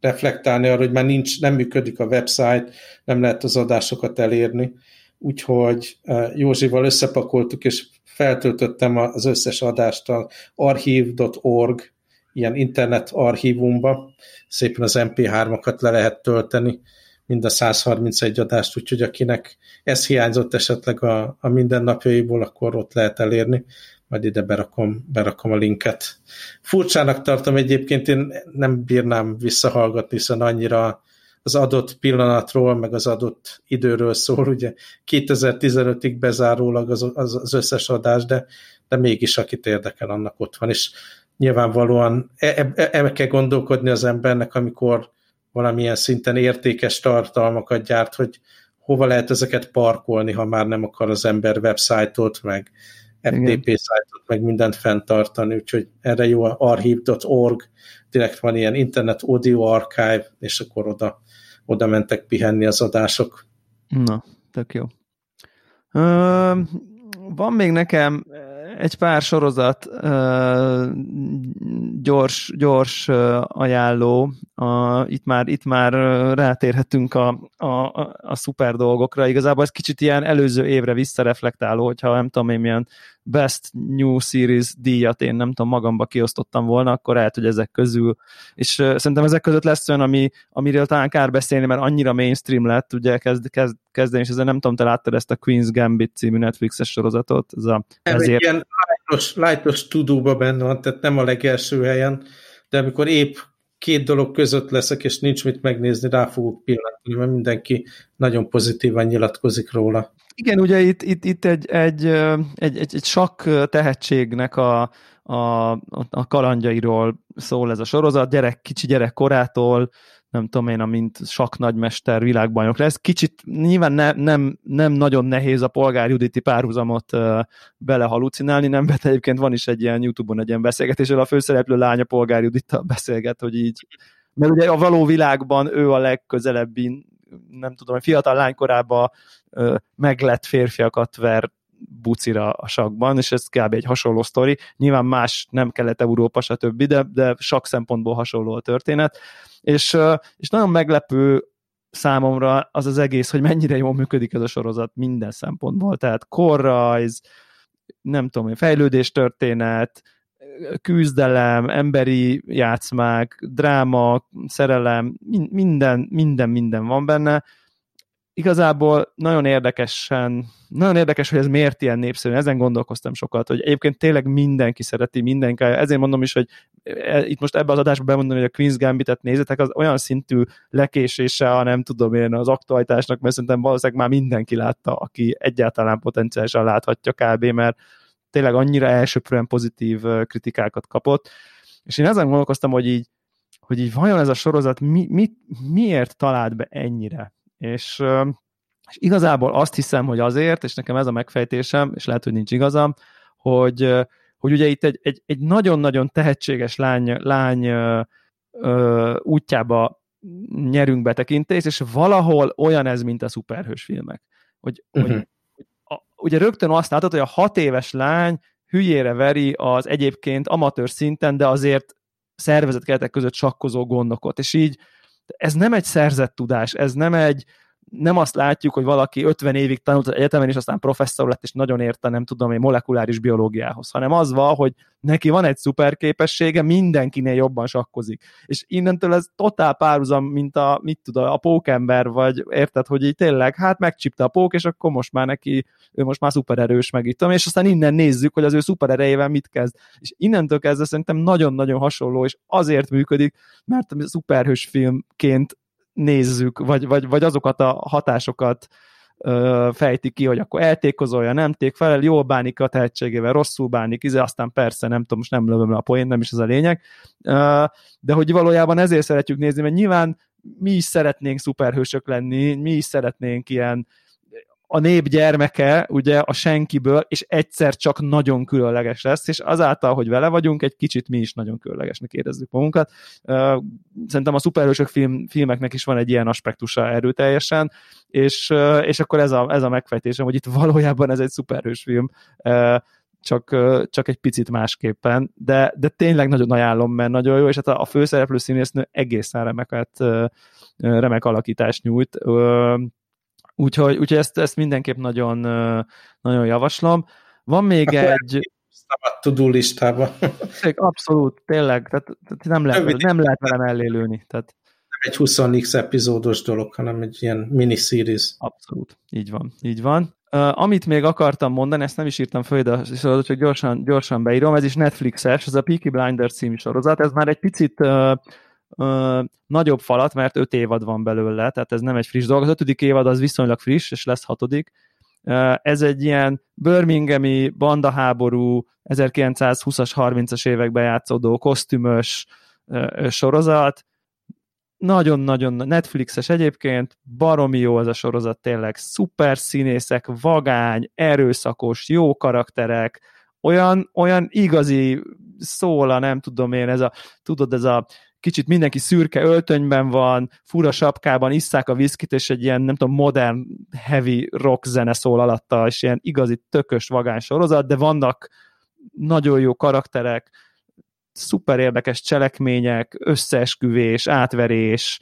reflektálni arra, hogy már nincs, nem működik a website, nem lehet az adásokat elérni, úgyhogy Józsival összepakoltuk, és feltöltöttem az összes adást a archive.org ilyen internet archívumba, szépen az MP3-akat le lehet tölteni, mind a 131 adást, úgyhogy akinek ez hiányzott esetleg a, a mindennapjaiból, akkor ott lehet elérni majd ide berakom, berakom a linket. Furcsának tartom egyébként, én nem bírnám visszahallgatni, hiszen annyira az adott pillanatról, meg az adott időről szól, ugye 2015-ig bezárólag az, az, az összes adás, de, de mégis akit érdekel, annak ott van, és nyilvánvalóan e, e, e kell gondolkodni az embernek, amikor valamilyen szinten értékes tartalmakat gyárt, hogy hova lehet ezeket parkolni, ha már nem akar az ember websájtot, meg FTP szájtot, meg mindent fenntartani, úgyhogy erre jó archive.org, direkt van ilyen Internet Audio Archive, és akkor oda, oda mentek pihenni az adások. Na, tök jó. Ö, van még nekem egy pár sorozat gyors, gyors ajánló. A, itt, már, itt már rátérhetünk a, a, a szuper dolgokra. Igazából ez kicsit ilyen előző évre visszareflektáló, hogyha nem tudom én milyen Best New Series díjat én nem tudom magamba kiosztottam volna, akkor lehet, hogy ezek közül, és uh, szerintem ezek között lesz olyan, ami, amiről talán kár beszélni, mert annyira mainstream lett, ugye kezd, kezd, kezdeni, és ezzel nem tudom, te láttad ezt a Queen's Gambit című Netflixes sorozatot? Ez a, ezért... Ilyen lightos, lightos tudóba benne van, tehát nem a legelső helyen, de amikor épp két dolog között leszek, és nincs mit megnézni, rá fogok pillantani, mert mindenki nagyon pozitívan nyilatkozik róla. Igen, ugye itt, itt, itt egy, egy, egy, egy, egy sakk tehetségnek a, a, a kalandjairól szól ez a sorozat, gyerek, kicsi gyerek korától, nem tudom én, amint sakk nagymester világbajnok lesz. Kicsit nyilván ne, nem, nem nagyon nehéz a polgár Juditi párhuzamot uh, belehalucinálni, nem, mert egyébként van is egy ilyen Youtube-on egy ilyen beszélgetés, a főszereplő lánya polgár Judita beszélget, hogy így mert ugye a való világban ő a legközelebbi nem tudom, fiatal lánykorában meglett férfiakat ver bucira a sakban, és ez kb. egy hasonló sztori. Nyilván más nem kellett Európa, stb., de, de sok szempontból hasonló a történet. És, és nagyon meglepő számomra az az egész, hogy mennyire jól működik ez a sorozat minden szempontból. Tehát korrajz, nem tudom, fejlődés történet, küzdelem, emberi játszmák, dráma, szerelem, minden, minden, minden van benne. Igazából nagyon érdekesen, nagyon érdekes, hogy ez miért ilyen népszerű, ezen gondolkoztam sokat, hogy egyébként tényleg mindenki szereti, mindenki, ezért mondom is, hogy e, itt most ebbe az adásba bemondani, hogy a Queen's Gambit-et nézzetek, az olyan szintű lekésése, ha nem tudom én, az aktualitásnak, mert szerintem valószínűleg már mindenki látta, aki egyáltalán potenciálisan láthatja kb., mert tényleg annyira elsőprően pozitív kritikákat kapott, és én ezen gondolkoztam, hogy így, hogy így vajon ez a sorozat mi, mi, miért talált be ennyire? És, és igazából azt hiszem, hogy azért, és nekem ez a megfejtésem, és lehet, hogy nincs igazam, hogy, hogy ugye itt egy, egy, egy nagyon-nagyon tehetséges lány, lány ö, ö, útjába nyerünk betekintést, és valahol olyan ez, mint a szuperhős filmek. Hogy, uh-huh. hogy ugye rögtön azt látod, hogy a hat éves lány hülyére veri az egyébként amatőr szinten, de azért szervezett keretek között sakkozó gondokot, és így ez nem egy szerzett tudás, ez nem egy nem azt látjuk, hogy valaki 50 évig tanult az egyetemen, és aztán professzor lett, és nagyon érte, nem tudom én, molekuláris biológiához, hanem az van, hogy neki van egy szuper képessége, mindenkinél jobban sakkozik. És innentől ez totál párhuzam, mint a, mit tudom, a pókember, vagy érted, hogy így tényleg, hát megcsipte a pók, és akkor most már neki, ő most már szupererős, meg itt és aztán innen nézzük, hogy az ő szupererejével mit kezd. És innentől kezdve szerintem nagyon-nagyon hasonló, és azért működik, mert a szuperhős filmként nézzük, vagy, vagy, vagy azokat a hatásokat ö, fejti ki, hogy akkor eltékozolja, nem ték fel, jól bánik a tehetségével, rosszul bánik, izé, aztán persze, nem tudom, most nem lövöm a poén, nem is ez a lényeg, ö, de hogy valójában ezért szeretjük nézni, mert nyilván mi is szeretnénk szuperhősök lenni, mi is szeretnénk ilyen a nép gyermeke, ugye a senkiből, és egyszer csak nagyon különleges lesz, és azáltal, hogy vele vagyunk, egy kicsit mi is nagyon különlegesnek érezzük magunkat. Szerintem a szuperhősök film, filmeknek is van egy ilyen aspektusa erőteljesen, és, és akkor ez a, ez a megfejtésem, hogy itt valójában ez egy szuperhős film, csak, csak egy picit másképpen, de, de tényleg nagyon ajánlom, mert nagyon jó, és hát a, a főszereplő színésznő egészen remeket, remek alakítást nyújt Úgyhogy, úgyhogy ezt, ezt mindenképp nagyon, nagyon javaslom. Van még Akkor egy... Szabad tudó listába. Abszolút, tényleg, tehát, tehát nem, lehet, nem lehet vele mellélőni. Tehát... Nem egy 20x epizódos dolog, hanem egy ilyen miniseries. Abszolút, így van, így van. Uh, amit még akartam mondani, ezt nem is írtam föl, de csak gyorsan, gyorsan beírom, ez is Netflixes, ez a Peaky Blinders című sorozat, ez már egy picit uh, ö, nagyobb falat, mert öt évad van belőle, tehát ez nem egy friss dolog. Az ötödik évad az viszonylag friss, és lesz hatodik. Ez egy ilyen Birminghami bandaháború 1920-as, 30-as években játszódó kosztümös sorozat, nagyon-nagyon Netflixes egyébként, baromi jó ez a sorozat tényleg, szuper színészek, vagány, erőszakos, jó karakterek, olyan, olyan igazi szóla, nem tudom én, ez a, tudod, ez a kicsit mindenki szürke öltönyben van, fura sapkában, isszák a viszkit, és egy ilyen, nem tudom, modern heavy rock zene szól alatta, és ilyen igazi tökös vagány sorozat, de vannak nagyon jó karakterek, szuper érdekes cselekmények, összeesküvés, átverés,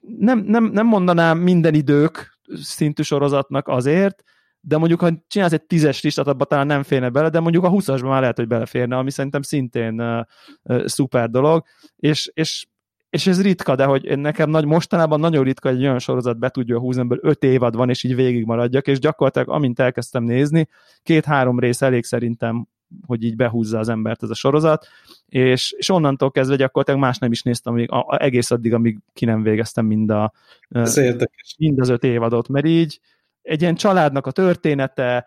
nem, nem, nem mondanám minden idők szintű sorozatnak azért, de mondjuk, ha csinálsz egy tízes listát, abban talán nem férne bele, de mondjuk a 20-asban már lehet, hogy beleférne, ami szerintem szintén uh, uh, szuper dolog, és, és és ez ritka, de hogy nekem nagy, mostanában nagyon ritka, egy olyan sorozat be tudja húzni, amiből öt évad van, és így végig maradjak, és gyakorlatilag amint elkezdtem nézni, két-három rész elég szerintem, hogy így behúzza az embert ez a sorozat, és, és onnantól kezdve gyakorlatilag más nem is néztem, amíg, a, a, egész addig, amíg ki nem végeztem mind, a, ez érdekes. mind az öt évadot, mert így, egy ilyen családnak a története,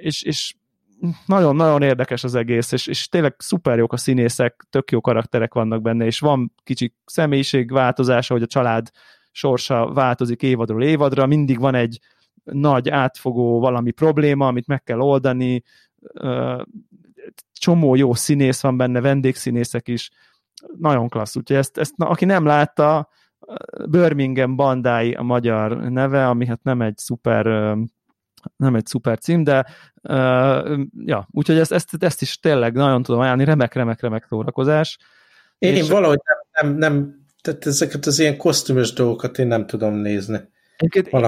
és, és nagyon-nagyon érdekes az egész, és, és tényleg szuper jók a színészek, tök jó karakterek vannak benne, és van kicsi személyiségváltozása, hogy a család sorsa változik évadról évadra, mindig van egy nagy átfogó valami probléma, amit meg kell oldani, csomó jó színész van benne, vendégszínészek is, nagyon klassz, úgyhogy ezt, ezt na, aki nem látta, Birmingham bandái a magyar neve, ami hát nem egy szuper nem egy szuper cím, de uh, ja, úgyhogy ezt, ezt, ezt is tényleg nagyon tudom ajánlani, remek, remek, remek szórakozás. Én, és, én valahogy nem, nem, nem, tehát ezeket az ilyen kosztümös dolgokat én nem tudom nézni.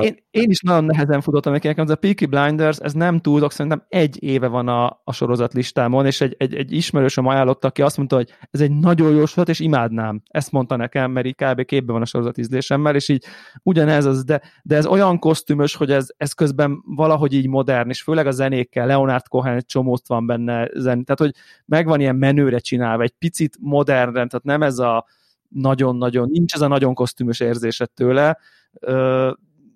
Én, én is nagyon nehezen futottam neki, nekem ez a Peaky Blinders, ez nem túlzok, szerintem egy éve van a, a sorozat listámon, és egy, egy, egy ismerősöm ajánlotta, aki azt mondta, hogy ez egy nagyon jó sorozat, és imádnám. Ezt mondta nekem, mert így kb. képben van a sorozat ízlésemmel, és így ugyanez az, de, de ez olyan kosztümös, hogy ez, ez közben valahogy így modern, és főleg a zenékkel, Leonard Cohen egy csomót van benne zen, tehát hogy megvan ilyen menőre csinálva, egy picit modern, tehát nem ez a nagyon-nagyon, nincs ez a nagyon kosztümös érzésed tőle,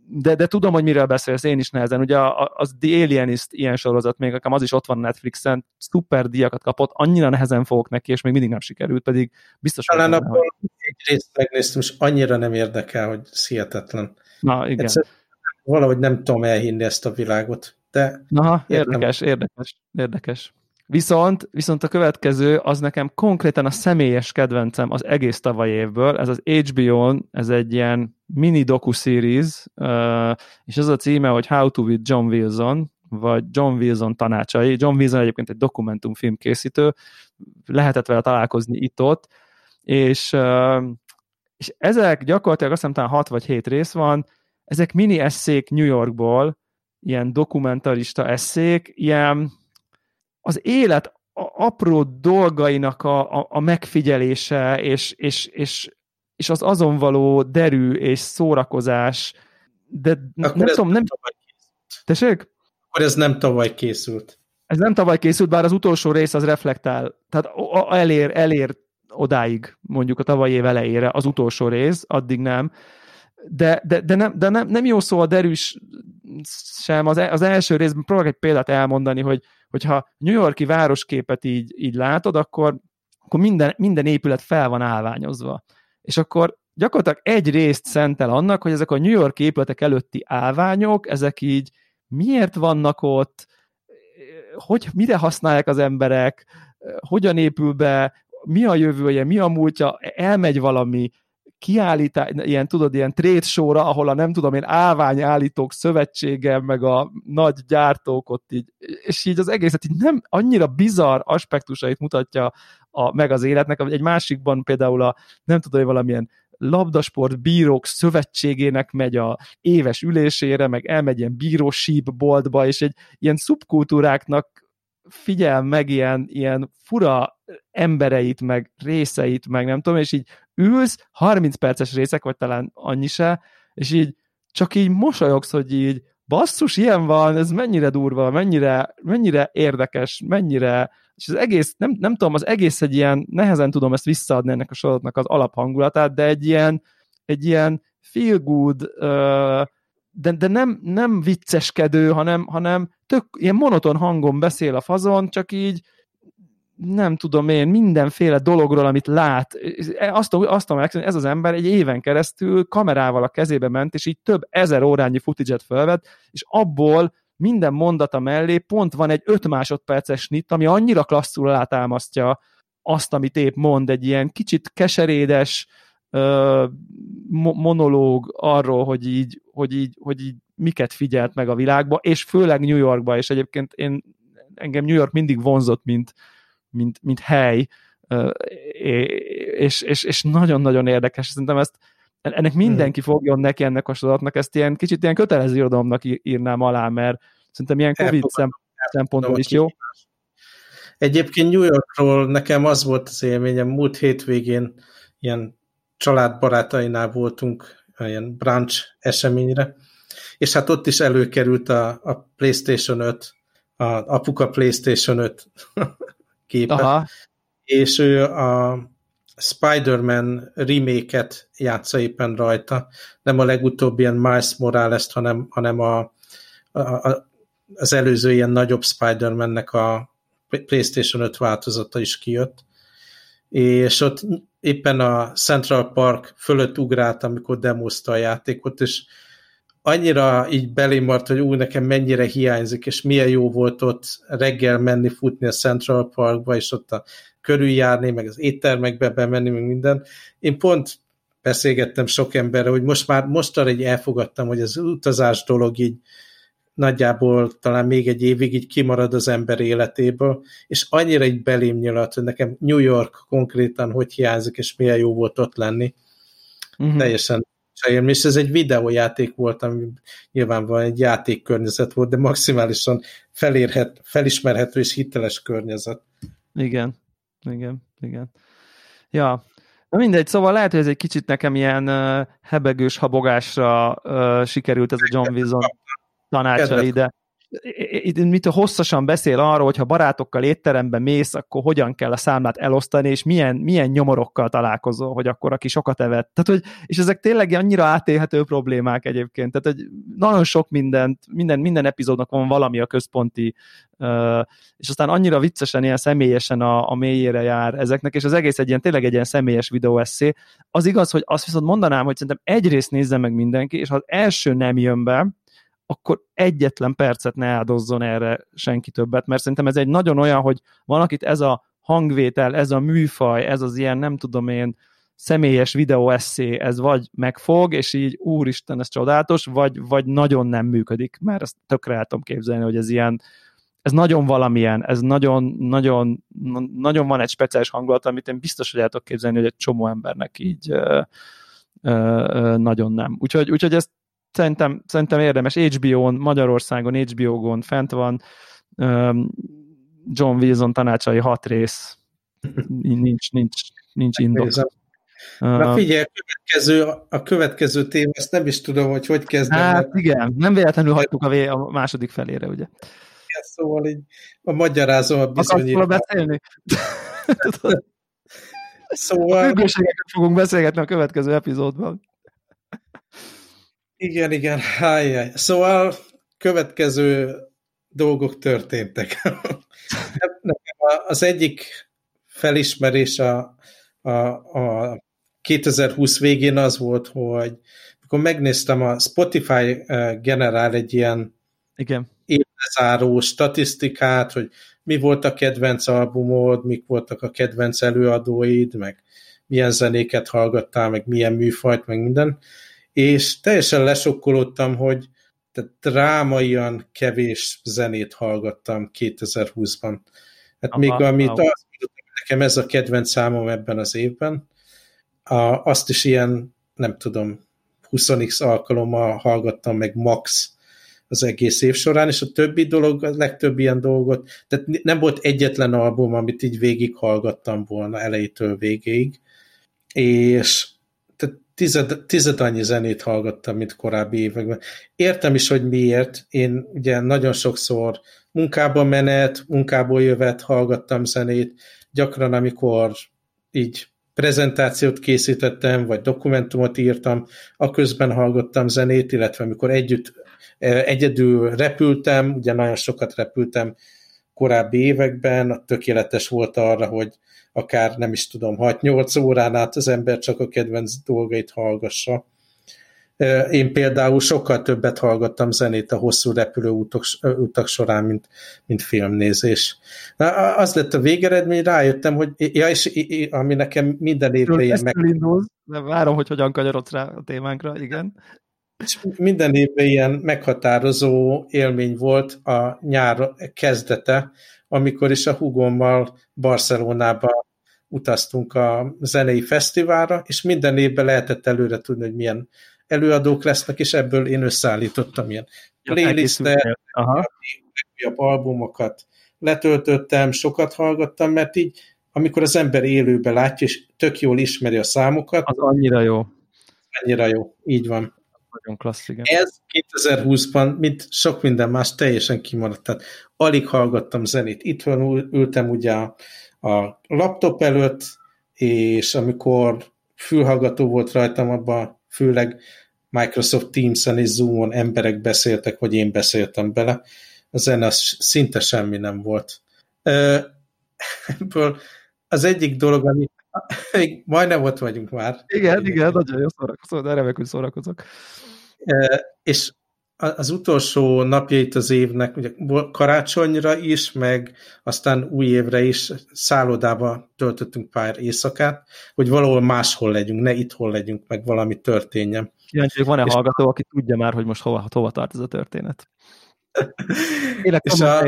de, de tudom, hogy miről beszélsz, én is nehezen. Ugye az The Alienist ilyen sorozat, még nekem az is ott van Netflixen, szuper díjakat kapott, annyira nehezen fogok neki, és még mindig nem sikerült, pedig biztos... Talán abból egy részt megnéztem, és annyira nem érdekel, hogy hihetetlen. Na, igen. Egyszer, valahogy nem tudom elhinni ezt a világot, de... Na, érdekes, érdekes, érdekes. Viszont, viszont a következő, az nekem konkrétan a személyes kedvencem az egész tavaly évből, ez az HBO-n, ez egy ilyen mini docu-series, és az a címe, hogy How to with John Wilson, vagy John Wilson tanácsai. John Wilson egyébként egy dokumentumfilm készítő, lehetett vele találkozni itt-ott, és és ezek gyakorlatilag azt hiszem talán 6 vagy 7 rész van, ezek mini eszék New Yorkból, ilyen dokumentarista eszék, ilyen az élet apró dolgainak a, a, a megfigyelése, és, és, és, és az azon való derű és szórakozás, de Akkor nem tudom, nem... Tessék? Akkor ez nem tavaly készült. Ez nem tavaly készült, bár az utolsó rész az reflektál, tehát elér, elér odáig, mondjuk a tavalyi év elejére, az utolsó rész, addig nem. De, de, de, nem, de nem, nem jó szó a derűs sem. Az, az első részben próbálok egy példát elmondani, hogy hogyha New Yorki városképet így, így látod, akkor, akkor minden, minden épület fel van állványozva. És akkor gyakorlatilag egy részt szentel annak, hogy ezek a New York épületek előtti állványok, ezek így miért vannak ott, hogy mire használják az emberek, hogyan épül be, mi a jövője, mi a múltja, elmegy valami, kiállítás, ilyen, tudod, ilyen show ahol a nem tudom én állványállítók szövetsége, meg a nagy gyártók ott így, és így az egészet így nem annyira bizarr aspektusait mutatja a, meg az életnek, egy másikban például a, nem tudom, hogy valamilyen labdasport bírók szövetségének megy a éves ülésére, meg elmegy ilyen bírósíp boltba, és egy ilyen szubkultúráknak figyel meg ilyen, ilyen fura embereit, meg részeit, meg nem tudom, és így ülsz, 30 perces részek, vagy talán annyi se, és így csak így mosolyogsz, hogy így basszus, ilyen van, ez mennyire durva, mennyire, mennyire érdekes, mennyire, és az egész, nem, nem tudom, az egész egy ilyen, nehezen tudom ezt visszaadni ennek a sorozatnak az alaphangulatát, de egy ilyen, egy ilyen feel good, de, de nem, nem vicceskedő, hanem, hanem tök ilyen monoton hangon beszél a fazon, csak így nem tudom én, mindenféle dologról, amit lát. Azt, azt tudom hogy ez az ember egy éven keresztül kamerával a kezébe ment, és így több ezer órányi footage-et felvett, és abból minden mondata mellé pont van egy 5 másodperces snit, ami annyira klasszul alátámasztja azt, amit épp mond, egy ilyen kicsit keserédes uh, monológ arról, hogy így, hogy, így, hogy így miket figyelt meg a világba, és főleg New Yorkba, és egyébként én engem New York mindig vonzott, mint, mint, mint hely, és, és, és nagyon-nagyon érdekes. Szerintem ezt ennek mindenki hmm. fogjon neki ennek a sorozatnak, ezt ilyen kicsit ilyen kötelező irodalomnak írnám alá, mert szerintem ilyen Covid szempontból is jó. Egyébként New Yorkról nekem az volt az élményem, múlt hétvégén ilyen családbarátainál voltunk ilyen brunch eseményre, és hát ott is előkerült a, a PlayStation 5, a apuka PlayStation 5 képe, Aha. és ő a Spider-Man remake-et játsza éppen rajta, nem a legutóbbi ilyen Miles Morales-t, hanem, hanem a, a, a, az előző ilyen nagyobb Spider-Man-nek a PlayStation 5 változata is kijött, és ott éppen a Central Park fölött ugrált, amikor demozta a játékot, és annyira így belémart, hogy ú, nekem mennyire hiányzik, és milyen jó volt ott reggel menni, futni a Central Parkba, és ott a körüljárni, meg az éttermekbe bemenni, meg minden. Én pont beszélgettem sok emberre, hogy most már mostanra így elfogadtam, hogy az utazás dolog így nagyjából talán még egy évig így kimarad az ember életéből, és annyira így belém nyilat, hogy nekem New York konkrétan hogy hiányzik, és milyen jó volt ott lenni. Uh-huh. Teljesen élmény, és ez egy videójáték volt, ami nyilvánvalóan egy játékkörnyezet volt, de maximálisan felérhet, felismerhető és hiteles környezet. Igen, igen, igen. Ja, Na mindegy, szóval lehet, hogy ez egy kicsit nekem ilyen uh, hebegős habogásra uh, sikerült ez a John Wilson tanácsai, de mit hosszasan beszél arról, hogy ha barátokkal étterembe mész, akkor hogyan kell a számlát elosztani, és milyen, milyen nyomorokkal találkozol, hogy akkor aki sokat evett. Tehát, hogy, és ezek tényleg annyira átélhető problémák egyébként. Tehát, hogy nagyon sok mindent, minden, minden epizódnak van valami a központi, és aztán annyira viccesen, ilyen személyesen a, a mélyére jár ezeknek, és az egész egy ilyen, tényleg egy ilyen személyes videó eszé. Az igaz, hogy azt viszont mondanám, hogy szerintem egyrészt nézze meg mindenki, és ha az első nem jön be, akkor egyetlen percet ne áldozzon erre senki többet, mert szerintem ez egy nagyon olyan, hogy van, akit ez a hangvétel, ez a műfaj, ez az ilyen, nem tudom én, személyes videó eszé, ez vagy megfog, és így úristen, ez csodálatos, vagy, vagy nagyon nem működik, mert ezt tökre el képzelni, hogy ez ilyen, ez nagyon valamilyen, ez nagyon, nagyon, nagyon van egy speciális hangulat, amit én biztos, hogy el tudok képzelni, hogy egy csomó embernek így nagyon nem. Úgyhogy, úgyhogy ezt szerintem, szerintem érdemes. HBO-n, Magyarországon, HBO-gon fent van, John Wilson tanácsai hat rész, nincs, nincs, nincs indok. Na figyelj, a következő, a következő téma, ezt nem is tudom, hogy hogy kezdem. Hát igen, nem véletlenül hagytuk a, vé- a második felére, ugye? Igen, szóval így a magyarázom a bizonyít. Akarsz beszélni? szóval... A fogunk beszélgetni a következő epizódban. Igen, igen, hájjaj. Szóval következő dolgok történtek. az egyik felismerés a, a, a 2020 végén az volt, hogy amikor megnéztem, a Spotify eh, generál egy ilyen Igen. évlezáró statisztikát, hogy mi volt a kedvenc albumod, mik voltak a kedvenc előadóid, meg milyen zenéket hallgattál, meg milyen műfajt, meg minden. És teljesen lesokkolódtam, hogy tehát drámaian kevés zenét hallgattam 2020-ban. Hát Aha, még amit azt mondtam, nekem ez a kedvenc számom ebben az évben, a, azt is ilyen, nem tudom, 20 alkalommal hallgattam meg max az egész év során, és a többi dolog, a legtöbb ilyen dolgot, tehát nem volt egyetlen album, amit így végig hallgattam volna elejétől végéig, és tized, tized annyi zenét hallgattam, mint korábbi években. Értem is, hogy miért. Én ugye nagyon sokszor munkába menet, munkából jövet hallgattam zenét, gyakran amikor így prezentációt készítettem, vagy dokumentumot írtam, aközben hallgattam zenét, illetve amikor együtt, e, egyedül repültem, ugye nagyon sokat repültem korábbi években, tökéletes volt arra, hogy akár nem is tudom, 6-8 órán át az ember csak a kedvenc dolgait hallgassa. Én például sokkal többet hallgattam zenét a hosszú repülő utak, során, mint, mint filmnézés. Az lett a végeredmény, rájöttem, hogy ja, és ami nekem minden évben ilyen meg... Indulsz, de várom, hogy hogyan kanyarodsz rá a témánkra, igen. És minden évben ilyen meghatározó élmény volt a nyár kezdete, amikor is a hugommal Barcelonába utaztunk a zenei fesztiválra, és minden évben lehetett előre tudni, hogy milyen előadók lesznek, és ebből én összeállítottam ilyen playlistet, legújabb albumokat letöltöttem, sokat hallgattam, mert így, amikor az ember élőben látja, és tök jól ismeri a számokat. Az annyira jó. Annyira jó, így van. Nagyon klassz, igen. Ez 2020-ban, mint sok minden más, teljesen kimaradt. Tehát alig hallgattam zenét. Itt van, ültem ugye a, laptop előtt, és amikor fülhallgató volt rajtam abban főleg Microsoft Teams-en és Zoom-on emberek beszéltek, vagy én beszéltem bele. A zene az szinte semmi nem volt. Ebből az egyik dolog, ami majdnem ott vagyunk már. Igen, igen, nagyon jó szórakozom, de remekül szórakozok. És az utolsó napjait az évnek, ugye karácsonyra is, meg aztán új évre is szállodába töltöttünk pár éjszakát, hogy valahol máshol legyünk, ne itthon legyünk, meg valami történjen. Kíváncsi, van-e és hallgató, aki tudja már, hogy most hova, hova tart ez a történet? Élek és a...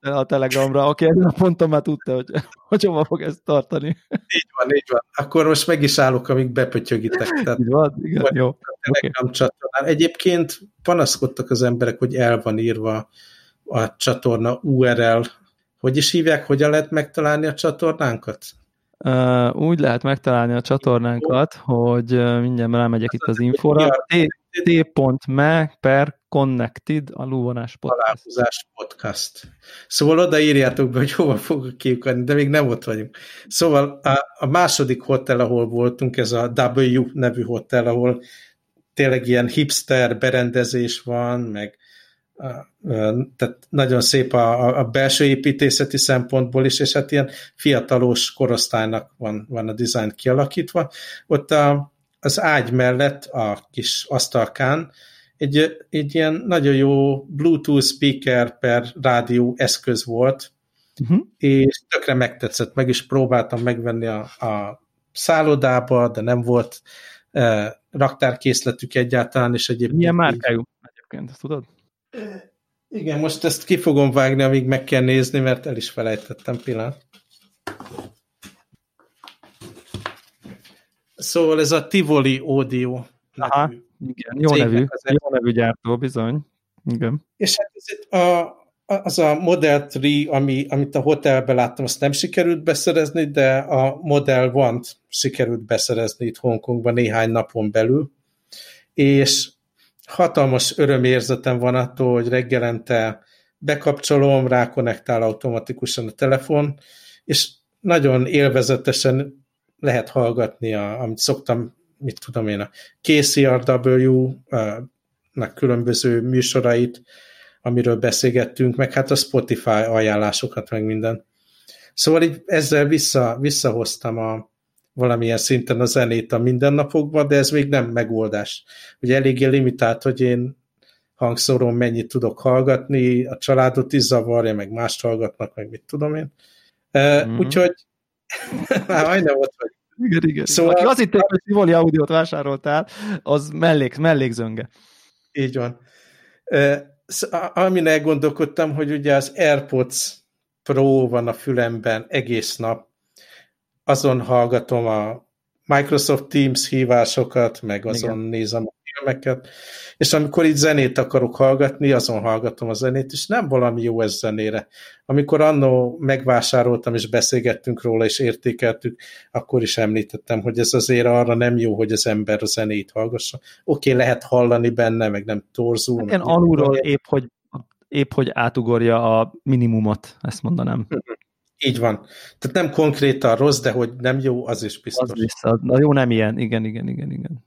be a Telegramra, aki ezen a ponton már tudta, hogy, hogy hova fog ezt tartani. Így van, így van. Akkor most meg is állok, amíg bepötyögitek. Tehát így van, igen, jó. A Telegram okay. csatornán. Egyébként panaszkodtak az emberek, hogy el van írva a csatorna URL. Hogy is hívják, hogyan lehet megtalálni a csatornánkat? Uh, úgy lehet megtalálni a csatornánkat, hogy mindjárt rámegyek itt az infóra. t.me per connected a lúvonás podcast. podcast. Szóval odaírjátok be, hogy hova fogok kiukadni, de még nem ott vagyunk. Szóval a, a második hotel, ahol voltunk, ez a W nevű hotel, ahol tényleg ilyen hipster berendezés van, meg tehát nagyon szép a, a belső építészeti szempontból is, és hát ilyen fiatalos korosztálynak van, van a design kialakítva. Ott a, az ágy mellett a kis asztalkán egy, egy ilyen nagyon jó Bluetooth speaker per rádió eszköz volt, uh-huh. és tökre megtetszett, meg is próbáltam megvenni a, a szállodába, de nem volt e, raktárkészletük egyáltalán, és egyébként... Milyen márkájú egyébként, tudod? Igen, most ezt ki fogom vágni, amíg meg kell nézni, mert el is felejtettem pillanat. Szóval ez a Tivoli Audio Aha, igen, jó nevű, jó nevű gyártó, bizony. Igen. És hát ez a, az a Model 3, ami, amit a hotelbe láttam, azt nem sikerült beszerezni, de a Model One-t sikerült beszerezni itt Hongkongban néhány napon belül, és hatalmas örömérzetem van attól, hogy reggelente bekapcsolom, rákonektál automatikusan a telefon, és nagyon élvezetesen lehet hallgatni, a, amit szoktam, mit tudom én, a KCRW-nak különböző műsorait, amiről beszélgettünk, meg hát a Spotify ajánlásokat, meg minden. Szóval így ezzel vissza, visszahoztam a, valamilyen szinten a zenét a mindennapokba, de ez még nem megoldás. Ugye eléggé limitált, hogy én hangszórón mennyit tudok hallgatni, a családot is zavarja, meg mást hallgatnak, meg mit tudom én. Mm-hmm. Úgyhogy már majdnem ott vagy. Igen, igen. Szóval... Aki azt hitték, hogy Tivoli audiót vásároltál, az mellék, mellékzönge. Így van amin elgondolkodtam, hogy ugye az AirPods Pro van a fülemben egész nap, azon hallgatom a Microsoft Teams hívásokat, meg azon Igen. nézem a filmeket, és amikor itt zenét akarok hallgatni, azon hallgatom a zenét, és nem valami jó ez zenére. Amikor annó megvásároltam, és beszélgettünk róla, és értékeltük, akkor is említettem, hogy ez azért arra nem jó, hogy az ember a zenét hallgassa. Oké, okay, lehet hallani benne, meg nem torzul. Hát igen, alulról épp hogy, épp, hogy átugorja a minimumot, ezt mondanám. Így van. Tehát nem konkrétan rossz, de hogy nem jó, az is biztos. Az vissza. Na jó, nem ilyen. Igen, igen, igen, igen.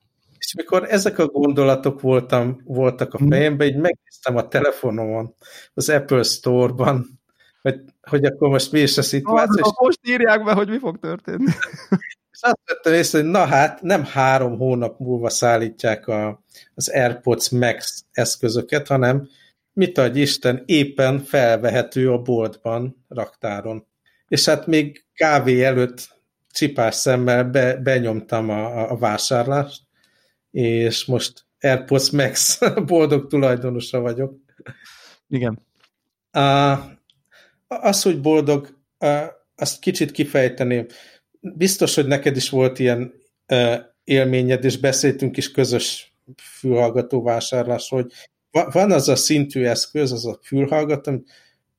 És mikor ezek a gondolatok voltam, voltak a fejemben, így megnéztem a telefonomon, az Apple Store-ban, hogy, hogy akkor most mi is a szituáció. Ah, most írják be, hogy mi fog történni. És azt vettem észre, hogy na hát, nem három hónap múlva szállítják a, az AirPods Max eszközöket, hanem mit adj Isten, éppen felvehető a boltban, raktáron. És hát még kávé előtt csipás szemmel be, benyomtam a, a vásárlást, és most AirPods Max boldog tulajdonosa vagyok. Igen. Uh, az, hogy boldog, uh, azt kicsit kifejteném. Biztos, hogy neked is volt ilyen uh, élményed, és beszéltünk is közös fülhallgató vásárlás, hogy van az a szintű eszköz, az a fülhallgató, amit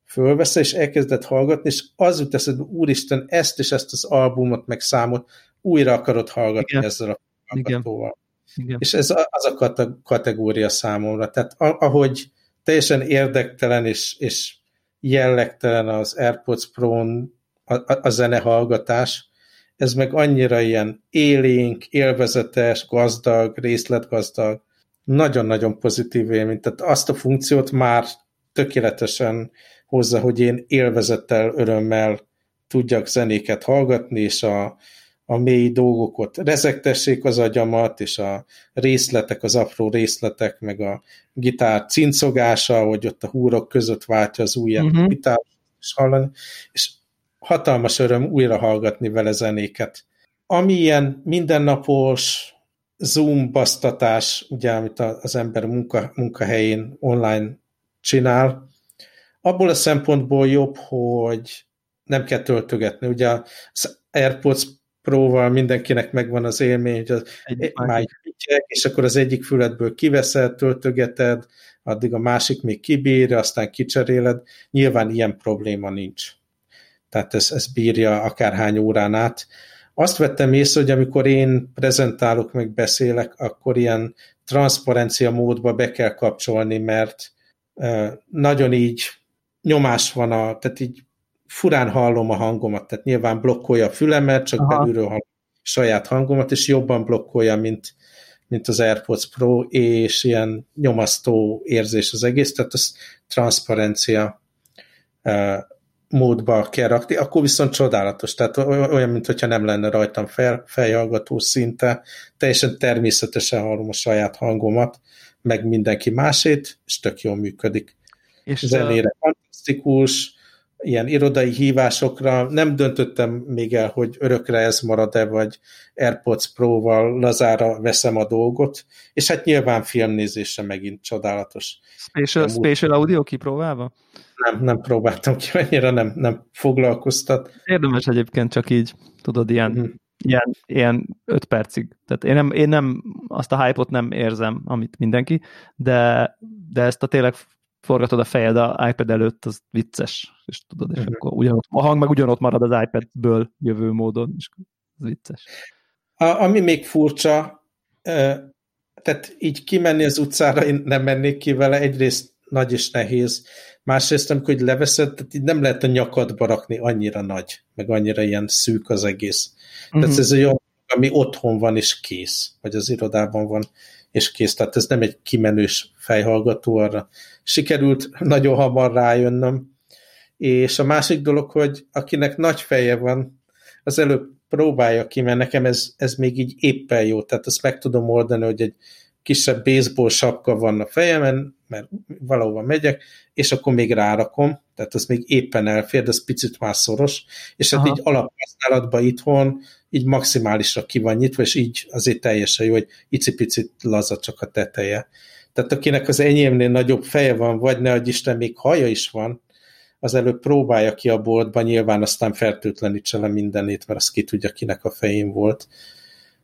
fölveszel, és elkezded hallgatni, és az jut eszedbe, úristen, ezt és ezt az albumot, meg számot újra akarod hallgatni Igen. ezzel a hallgatóval. Igen. Igen. És ez az a kategória számomra. Tehát ahogy teljesen érdektelen és, és jellegtelen az AirPods Pro-n a, a, a zenehallgatás, ez meg annyira ilyen élénk, élvezetes, gazdag, részletgazdag, nagyon-nagyon pozitív élmény. Tehát azt a funkciót már tökéletesen hozza, hogy én élvezettel, örömmel tudjak zenéket hallgatni, és a, a mély dolgokat rezektessék az agyamat, és a részletek, az apró részletek, meg a gitár cincogása, hogy ott a húrok között váltja az ujját uh-huh. a gitár, és hallani, és hatalmas öröm újra hallgatni vele zenéket. Ami ilyen mindennapos Zoom basztatás, ugye, amit az ember munka, munkahelyén online csinál, abból a szempontból jobb, hogy nem kell töltögetni. Ugye az AirPods Pro-val mindenkinek megvan az élmény, hogy az pityek, és akkor az egyik füledből kiveszed, töltögeted, addig a másik még kibírja, aztán kicseréled. Nyilván ilyen probléma nincs. Tehát ez, ez bírja akárhány órán át. Azt vettem észre, hogy amikor én prezentálok, meg beszélek, akkor ilyen transzparencia módba be kell kapcsolni, mert nagyon így nyomás van, a, tehát így furán hallom a hangomat, tehát nyilván blokkolja a fülemet, csak Aha. belülről hallom saját hangomat, és jobban blokkolja, mint, mint az AirPods Pro, és ilyen nyomasztó érzés az egész, tehát az transzparencia uh, módba kell rakni, akkor viszont csodálatos, tehát olyan, mintha nem lenne rajtam fel, fejhallgató szinte, teljesen természetesen hallom a saját hangomat, meg mindenki másét, és tök jól működik. És zenére a... fantasztikus, ilyen irodai hívásokra nem döntöttem még el, hogy örökre ez marad-e, vagy AirPods Pro-val lazára veszem a dolgot, és hát nyilván filmnézésre megint csodálatos. Spatial, spatial audio kipróbálva? Nem, nem próbáltam ki, annyira nem, nem foglalkoztat. Érdemes egyébként csak így, tudod, ilyen uh-huh. ilyen, ilyen öt percig. Tehát én nem, én nem azt a hype-ot nem érzem, amit mindenki, de, de ezt a tényleg forgatod a fejed a iPad előtt, az vicces, és tudod, és uh-huh. akkor ugyanott, a hang meg ugyanott marad az iPad-ből jövő módon, és az vicces. A, ami még furcsa, tehát így kimenni az utcára, én nem mennék ki vele, egyrészt nagy és nehéz, másrészt amikor hogy leveszed, tehát így nem lehet a nyakadba rakni annyira nagy, meg annyira ilyen szűk az egész. Uh-huh. Tehát mhm. ez olyan, ami otthon van és kész, vagy az irodában van és kész, tehát ez nem egy kimenős fejhallgató, arra sikerült nagyon hamar rájönnöm. És a másik dolog, hogy akinek nagy feje van, az előbb próbálja ki, mert nekem ez, ez még így éppen jó, tehát ezt meg tudom oldani, hogy egy kisebb baseball sapka van a fejemen, mert valahova megyek, és akkor még rárakom, tehát az még éppen elfér, de ez picit már szoros, és hát Aha. így alaphasználatban itthon így maximálisra ki van nyitva, és így azért teljesen jó, hogy icipicit laza csak a teteje. Tehát akinek az enyémnél nagyobb feje van, vagy ne Isten, még haja is van, az előbb próbálja ki a boltban, nyilván aztán fertőtlenítse le mindenét, mert az ki tudja, kinek a fején volt.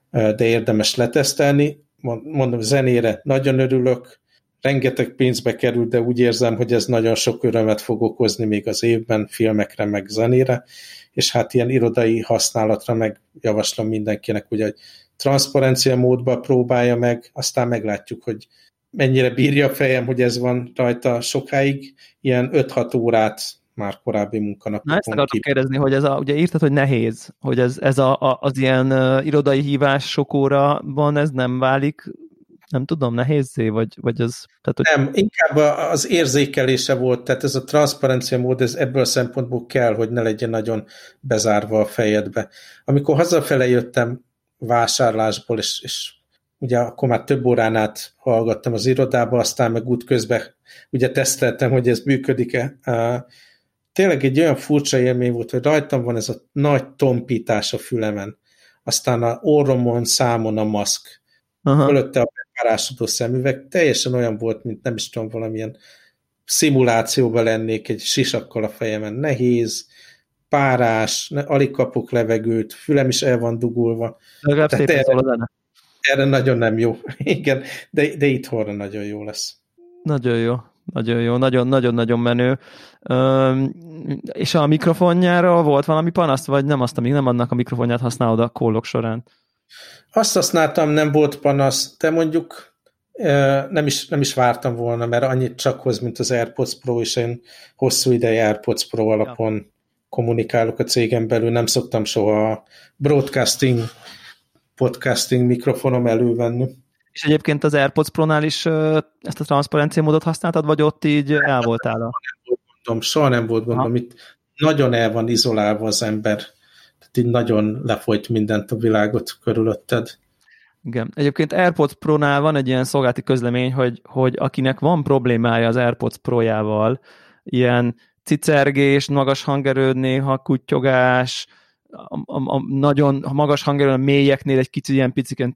De érdemes letesztelni. Mondom, zenére nagyon örülök, rengeteg pénzbe került, de úgy érzem, hogy ez nagyon sok örömet fog okozni még az évben, filmekre, meg zenére, és hát ilyen irodai használatra meg javaslom mindenkinek, hogy egy transzparencia módba próbálja meg, aztán meglátjuk, hogy mennyire bírja a fejem, hogy ez van rajta sokáig, ilyen 5-6 órát már korábbi munkanapokon. Na ezt akartam kérdezni, hogy ez a, ugye írtad, hogy nehéz, hogy ez, ez a, a, az ilyen uh, irodai hívás sok óraban ez nem válik nem tudom, nehézé, vagy, vagy az... Tehát, hogy... Nem, inkább az érzékelése volt, tehát ez a transzparencia mód, ez ebből a szempontból kell, hogy ne legyen nagyon bezárva a fejedbe. Amikor hazafele jöttem vásárlásból, és, és ugye akkor már több órán át hallgattam az irodába, aztán meg útközben ugye teszteltem, hogy ez működik-e. Tényleg egy olyan furcsa élmény volt, hogy rajtam van ez a nagy tompítás a fülemen, aztán a orromon, számon a maszk, Aha. fölötte a párásodó szemüveg, teljesen olyan volt, mint nem is tudom, valamilyen szimulációban lennék egy sisakkal a fejemen. Nehéz, párás, ne, alig kapok levegőt, fülem is el van dugulva. Legalább szép erre, erre nagyon nem jó. Igen, de, de itthonra nagyon jó lesz. Nagyon jó. Nagyon jó, nagyon-nagyon-nagyon menő. Üm, és a mikrofonjára volt valami panasz, vagy nem azt, amíg nem annak a mikrofonját használod a kólok során? Azt használtam, nem volt panasz, de mondjuk nem is, nem is vártam volna, mert annyit csak hoz, mint az AirPods Pro, és én hosszú ideje AirPods Pro alapon ja. kommunikálok a cégen belül, nem szoktam soha a broadcasting, podcasting mikrofonom elővenni. És egyébként az AirPods Pro-nál is ezt a transzparencia módot használtad, vagy ott így el voltál? Nem volt gondom, soha nem volt gondom. Itt nagyon el van izolálva az ember így nagyon lefolyt mindent a világot körülötted. Igen. Egyébként AirPods Pro-nál van egy ilyen szolgálati közlemény, hogy, hogy akinek van problémája az AirPods Pro-jával, ilyen cicergés, magas hangerő, néha kutyogás, a, a, a nagyon a magas hangerő, a mélyeknél egy kicsi ilyen pici,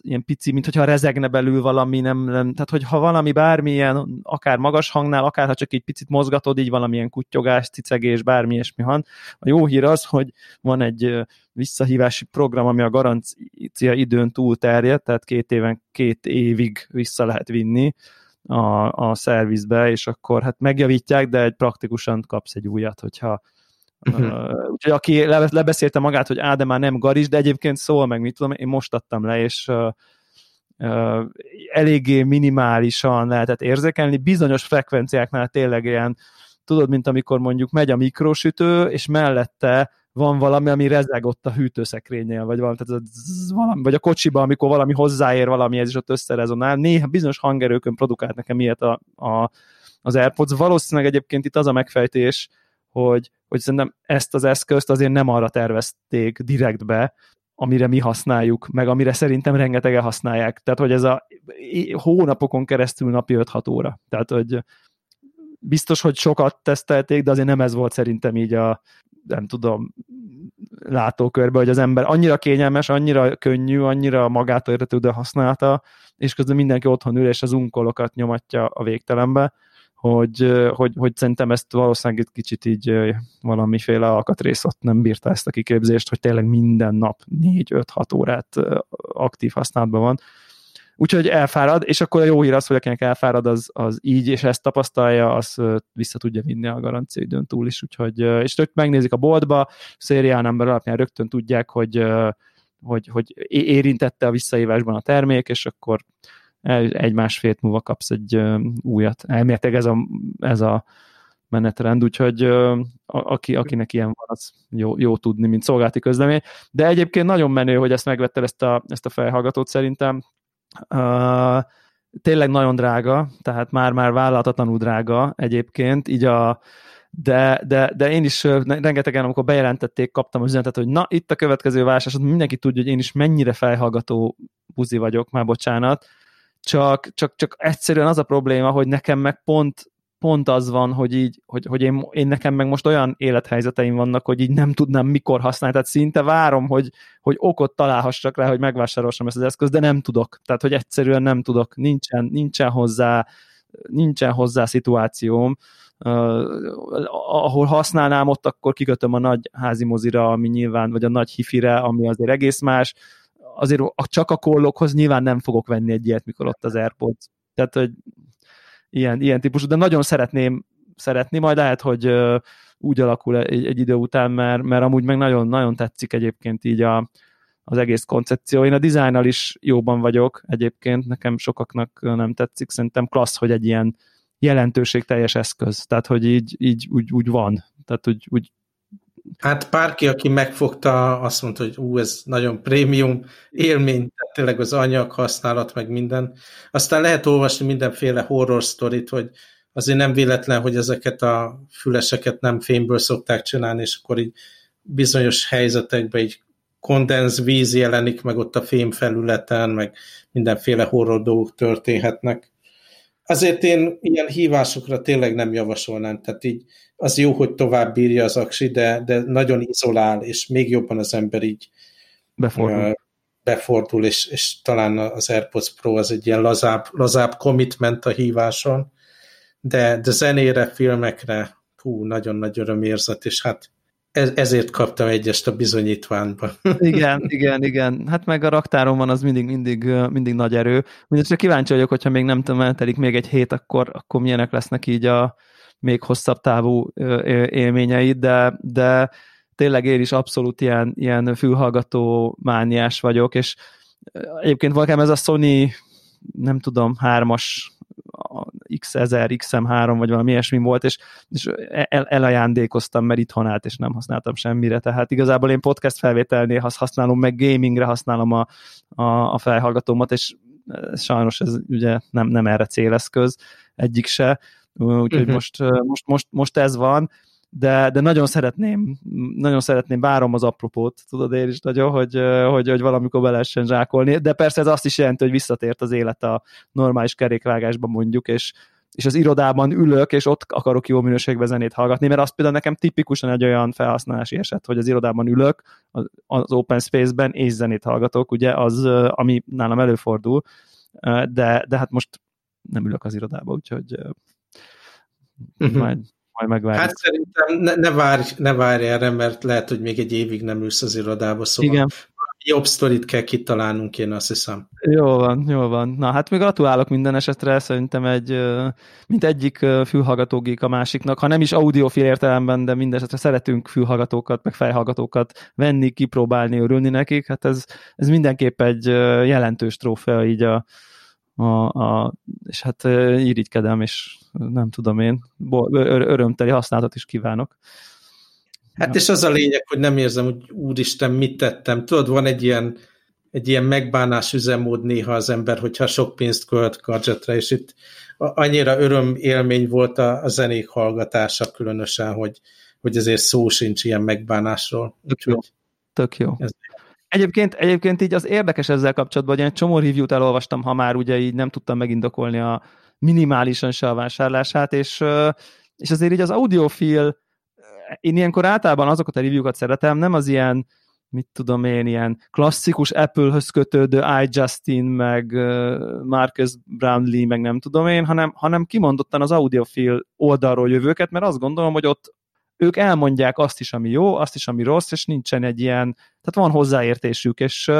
ilyen pici, mint hogyha rezegne belül valami, nem, nem, tehát hogy ha valami bármilyen, akár magas hangnál, akár ha csak egy picit mozgatod, így valamilyen kutyogás, cicegés, bármi ilyesmi van. A jó hír az, hogy van egy visszahívási program, ami a garancia időn túl terjed, tehát két éven, két évig vissza lehet vinni a, a szervizbe, és akkor hát megjavítják, de egy praktikusan kapsz egy újat, hogyha Uh-huh. Uh, úgyhogy aki le, lebeszélte magát, hogy á, de már nem garis, de egyébként szól meg, mit tudom, én most adtam le, és uh, eléggé minimálisan lehetett érzékelni, bizonyos frekvenciáknál tényleg ilyen, tudod, mint amikor mondjuk megy a mikrosütő, és mellette van valami, ami rezeg ott a hűtőszekrénynél, vagy valami, tehát ez valami, vagy a kocsiba, amikor valami hozzáér valami, ez is ott összerezonál. Néha bizonyos hangerőkön produkált nekem ilyet a, a, az AirPods. Valószínűleg egyébként itt az a megfejtés, hogy, hogy szerintem ezt az eszközt azért nem arra tervezték direktbe, amire mi használjuk, meg amire szerintem rengetegen használják. Tehát, hogy ez a hónapokon keresztül napi 5-6 óra. Tehát, hogy biztos, hogy sokat tesztelték, de azért nem ez volt szerintem így a, nem tudom, látókörbe, hogy az ember annyira kényelmes, annyira könnyű, annyira magától értetődő használata, és közben mindenki otthon ül, és az unkolokat nyomatja a végtelenbe, hogy, hogy, hogy szerintem ezt valószínűleg egy kicsit így valamiféle alkatrész nem bírta ezt a kiképzést, hogy tényleg minden nap 4-5-6 órát aktív használatban van. Úgyhogy elfárad, és akkor a jó hír az, hogy akinek elfárad, az, az így, és ezt tapasztalja, az vissza tudja vinni a garancia időn túl is, úgyhogy, és ők megnézik a boltba, szérián ember alapján rögtön tudják, hogy, hogy, hogy érintette a visszaívásban a termék, és akkor egy-másfél múlva kapsz egy újat. Elméletileg ez a, ez a menetrend, úgyhogy a, aki, akinek ilyen van, az jó, jó tudni, mint szolgálati közlemény. De egyébként nagyon menő, hogy ezt megvetted ezt a, ezt a felhallgatót szerintem. Uh, tényleg nagyon drága, tehát már-már vállalhatatlanul drága egyébként, így a, de, de, de én is rengetegen, amikor bejelentették, kaptam az üzenetet, hogy na, itt a következő válság, mindenki tudja, hogy én is mennyire felhallgató buzi vagyok, már bocsánat, csak, csak, csak egyszerűen az a probléma, hogy nekem meg pont, pont az van, hogy így, hogy, hogy én, én nekem meg most olyan élethelyzeteim vannak, hogy így nem tudnám mikor használni, tehát szinte várom, hogy, hogy okot találhassak rá, hogy megvásárolsam ezt az eszközt, de nem tudok, tehát hogy egyszerűen nem tudok, nincsen, nincsen hozzá nincsen hozzá szituációm, uh, ahol használnám ott, akkor kikötöm a nagy házi mozira, ami nyilván, vagy a nagy hifire, ami azért egész más, azért csak a kollokhoz nyilván nem fogok venni egy ilyet, mikor ott az Airpods. Tehát, hogy ilyen, ilyen típusú, de nagyon szeretném szeretni, majd lehet, hogy úgy alakul egy, egy idő után, mert, mert amúgy meg nagyon, nagyon tetszik egyébként így a, az egész koncepció. Én a dizájnnal is jóban vagyok egyébként, nekem sokaknak nem tetszik, szerintem klassz, hogy egy ilyen jelentőségteljes eszköz, tehát hogy így, így úgy, úgy van, tehát úgy, úgy Hát bárki, aki megfogta, azt mondta, hogy ú, ez nagyon prémium élmény, tényleg az anyag használat, meg minden. Aztán lehet olvasni mindenféle horror sztorit, hogy azért nem véletlen, hogy ezeket a füleseket nem fémből szokták csinálni, és akkor így bizonyos helyzetekben így kondenz víz jelenik meg ott a fém felületen, meg mindenféle horror dolgok történhetnek. Azért én ilyen hívásokra tényleg nem javasolnám, tehát így az jó, hogy tovább bírja az aksi, de, de nagyon izolál, és még jobban az ember így befordul, uh, befordul és, és talán az AirPods Pro az egy ilyen lazább, lazább commitment a híváson, de, de zenére, filmekre hú, nagyon nagy örömérzet, és hát ez, ezért kaptam egyest a bizonyítványba. igen, igen, igen. Hát meg a raktáron van az mindig, mindig, mindig nagy erő. Mindenesetre kíváncsi vagyok, hogyha még nem tudom, még egy hét, akkor, akkor milyenek lesznek így a, még hosszabb távú élményeid, de, de tényleg én is abszolút ilyen, ilyen fülhallgató mániás vagyok, és egyébként valakám ez a Sony, nem tudom, hármas X1000, XM3 vagy valami ilyesmi volt, és, és el, elajándékoztam, mert itthon állt, és nem használtam semmire, tehát igazából én podcast felvételnél használom, meg gamingre használom a, a, a felhallgatómat, és sajnos ez ugye nem, nem erre céleszköz, egyik se, úgyhogy uh-huh. most, most, most, most ez van, de, de nagyon szeretném, nagyon szeretném, várom az apropót, tudod én is nagyon, hogy, hogy, hogy valamikor be lehessen zsákolni, de persze ez azt is jelenti, hogy visszatért az élet a normális kerékvágásban mondjuk, és, és az irodában ülök, és ott akarok jó minőségben zenét hallgatni, mert az például nekem tipikusan egy olyan felhasználási eset, hogy az irodában ülök, az open space-ben, és zenét hallgatok, ugye az, ami nálam előfordul, de, de hát most nem ülök az irodába, úgyhogy uh-huh. majd, majd megvárjuk. Hát szerintem ne, ne, várj, ne várj erre, mert lehet, hogy még egy évig nem ülsz az irodába, szóval Igen. jobb sztorit kell kitalálnunk, én azt hiszem. Jó van, jó van. Na hát még gratulálok minden esetre, szerintem egy, mint egyik fülhallgatógék a másiknak, ha nem is audiofil értelemben, de minden esetre szeretünk fülhallgatókat, meg fejhallgatókat venni, kipróbálni, örülni nekik, hát ez, ez mindenképp egy jelentős trófea így a, a, a, és hát irigykedem, és nem tudom én, örömteli használatot is kívánok. Hát ja. és az a lényeg, hogy nem érzem, hogy úristen, mit tettem. Tudod, van egy ilyen, egy ilyen megbánás üzemmód néha az ember, hogyha sok pénzt költ gadgetre, és itt annyira öröm élmény volt a, a zenék hallgatása különösen, hogy, hogy ezért szó sincs ilyen megbánásról. Tök jó. Tök jó. Ez Egyébként, egyébként így az érdekes ezzel kapcsolatban, hogy egy csomó review-t elolvastam, ha már ugye így nem tudtam megindokolni a minimálisan se a vásárlását, és, és azért így az audiofil, én ilyenkor általában azokat a review-kat szeretem, nem az ilyen mit tudom én, ilyen klasszikus Apple-höz kötődő iJustin, meg Marcus Brownlee, meg nem tudom én, hanem, hanem kimondottan az audiofil oldalról jövőket, mert azt gondolom, hogy ott ők elmondják azt is, ami jó, azt is, ami rossz, és nincsen egy ilyen, tehát van hozzáértésük, és,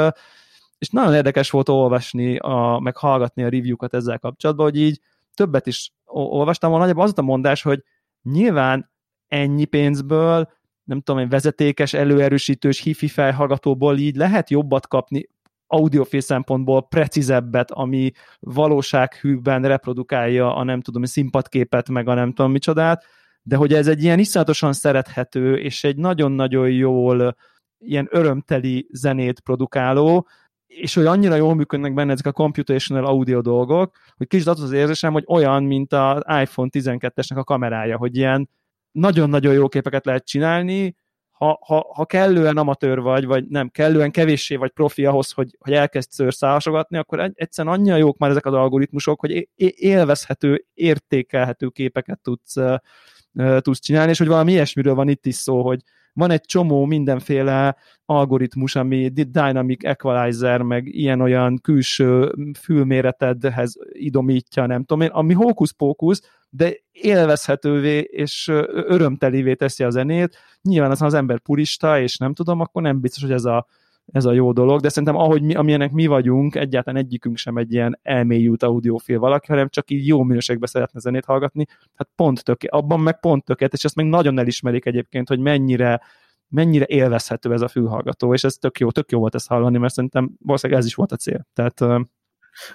és nagyon érdekes volt olvasni, a, meg hallgatni a review-kat ezzel kapcsolatban, hogy így többet is olvastam, nagyjából az a mondás, hogy nyilván ennyi pénzből nem tudom, egy vezetékes, előerősítős hifi felhallgatóból így lehet jobbat kapni, audiofil szempontból precízebbet, ami valósághűben reprodukálja a nem tudom, színpadképet, meg a nem tudom micsodát, de hogy ez egy ilyen iszonyatosan szerethető, és egy nagyon-nagyon jól ilyen örömteli zenét produkáló, és hogy annyira jól működnek benne ezek a computational audio dolgok, hogy kicsit az az érzésem, hogy olyan, mint az iPhone 12-esnek a kamerája, hogy ilyen nagyon-nagyon jó képeket lehet csinálni, ha, ha, ha kellően amatőr vagy, vagy nem, kellően kevéssé vagy profi ahhoz, hogy, hogy elkezd szőrszálasogatni, akkor egyszerűen annyira jók már ezek az algoritmusok, hogy élvezhető, értékelhető képeket tudsz, tudsz csinálni, és hogy valami ilyesmiről van itt is szó, hogy van egy csomó mindenféle algoritmus, ami dynamic equalizer, meg ilyen-olyan külső fülméretedhez idomítja, nem tudom én, ami hókusz-pókusz, de élvezhetővé és örömtelivé teszi a zenét. Nyilván az, ha az ember purista, és nem tudom, akkor nem biztos, hogy ez a, ez a jó dolog, de szerintem ahogy mi, amilyenek mi vagyunk, egyáltalán egyikünk sem egy ilyen elmélyült audiofil valaki, hanem csak így jó minőségben szeretne zenét hallgatni, hát pont töké, abban meg pont tökélet, és ezt meg nagyon elismerik egyébként, hogy mennyire mennyire élvezhető ez a fülhallgató, és ez tök jó, tök jó volt ezt hallani, mert szerintem valószínűleg ez is volt a cél. Tehát,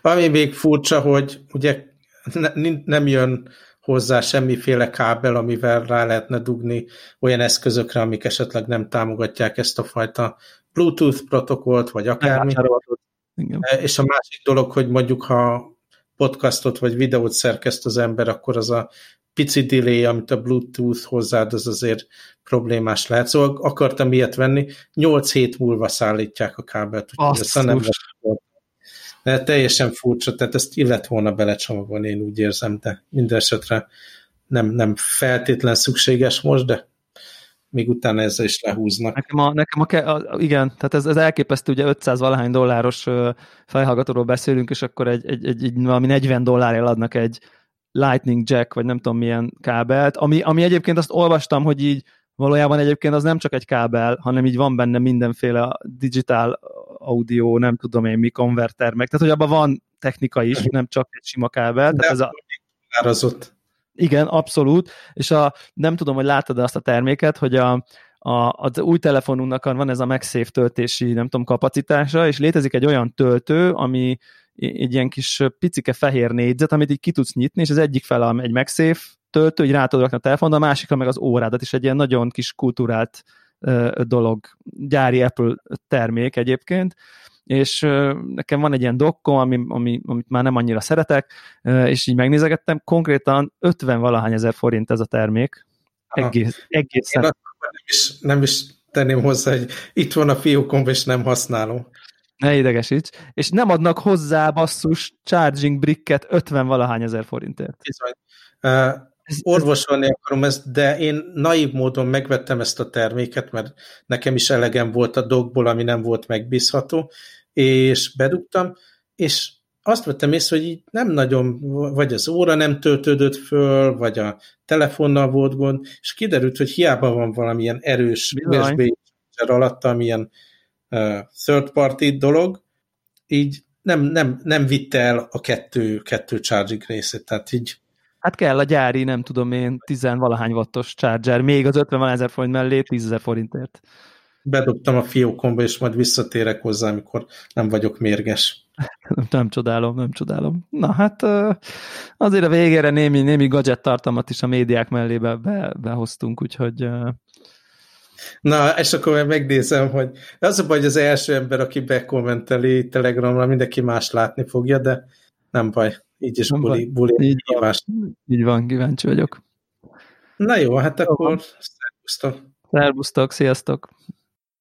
Ami még furcsa, hogy ugye ne, nem jön hozzá semmiféle kábel, amivel rá lehetne dugni olyan eszközökre, amik esetleg nem támogatják ezt a fajta Bluetooth protokollt, vagy akármi. Igen. E, és a másik dolog, hogy mondjuk ha podcastot vagy videót szerkeszt az ember, akkor az a pici delay, amit a Bluetooth hozzáad, az azért problémás lehet. Szóval akartam ilyet venni, 8 hét múlva szállítják a kábelt, úgyhogy nem de teljesen furcsa, tehát ezt illet volna belecsomagolni, én úgy érzem, de minden esetre nem, nem feltétlen szükséges most, de még utána ezzel is lehúznak. Nekem a, nekem a, a igen, tehát ez, ez elképesztő, ugye 500 valahány dolláros felhallgatóról beszélünk, és akkor egy, egy, egy, egy valami 40 dollárért adnak egy Lightning Jack, vagy nem tudom milyen kábelt, ami, ami egyébként azt olvastam, hogy így valójában egyébként az nem csak egy kábel, hanem így van benne mindenféle digital audio, nem tudom én mi konverter meg, tehát hogy abban van technika is, nem csak egy sima kábel. Tehát ez a... árazott. Igen, abszolút, és a, nem tudom, hogy láttad azt a terméket, hogy a, a, az új telefonunknak van ez a MagSafe töltési, nem tudom, kapacitása, és létezik egy olyan töltő, ami egy ilyen kis picike fehér négyzet, amit így ki tudsz nyitni, és az egyik fel egy MagSafe töltő, hogy rá tudod rakni a telefon, a másikra meg az órádat, is egy ilyen nagyon kis kultúrált dolog, gyári Apple termék egyébként, és nekem van egy ilyen dokkom, ami, ami, amit már nem annyira szeretek, és így megnézegettem, konkrétan 50 valahány ezer forint ez a termék. Egész, egészen. Én nem is, nem is tenném hozzá, hogy itt van a fiókom, és nem használom. Ne idegesíts. És nem adnak hozzá basszus charging bricket 50 valahány ezer forintért. Bizony. Uh, orvosolni akarom ezt, de én naív módon megvettem ezt a terméket, mert nekem is elegem volt a dogból, ami nem volt megbízható, és bedugtam, és azt vettem észre, hogy így nem nagyon, vagy az óra nem töltődött föl, vagy a telefonnal volt gond, és kiderült, hogy hiába van valamilyen erős USB alatt, amilyen uh, third party dolog, így nem, nem, nem vitte el a kettő, kettő charging részét, tehát így Hát kell a gyári, nem tudom én, tizenvalahány wattos charger, még az 50 ezer forint mellé 10 ezer forintért. Bedobtam a fiókomba, és majd visszatérek hozzá, amikor nem vagyok mérges. nem csodálom, nem csodálom. Na hát azért a végére némi, némi gadget tartalmat is a médiák mellé be, be, behoztunk, úgyhogy... Na, és akkor megnézem, hogy az a baj, hogy az első ember, aki bekommenteli Telegramra, mindenki más látni fogja, de nem baj. Így is buli, buli így, van, így van, kíváncsi vagyok. Na jó, hát akkor szervusztok. Szervusztok, sziasztok.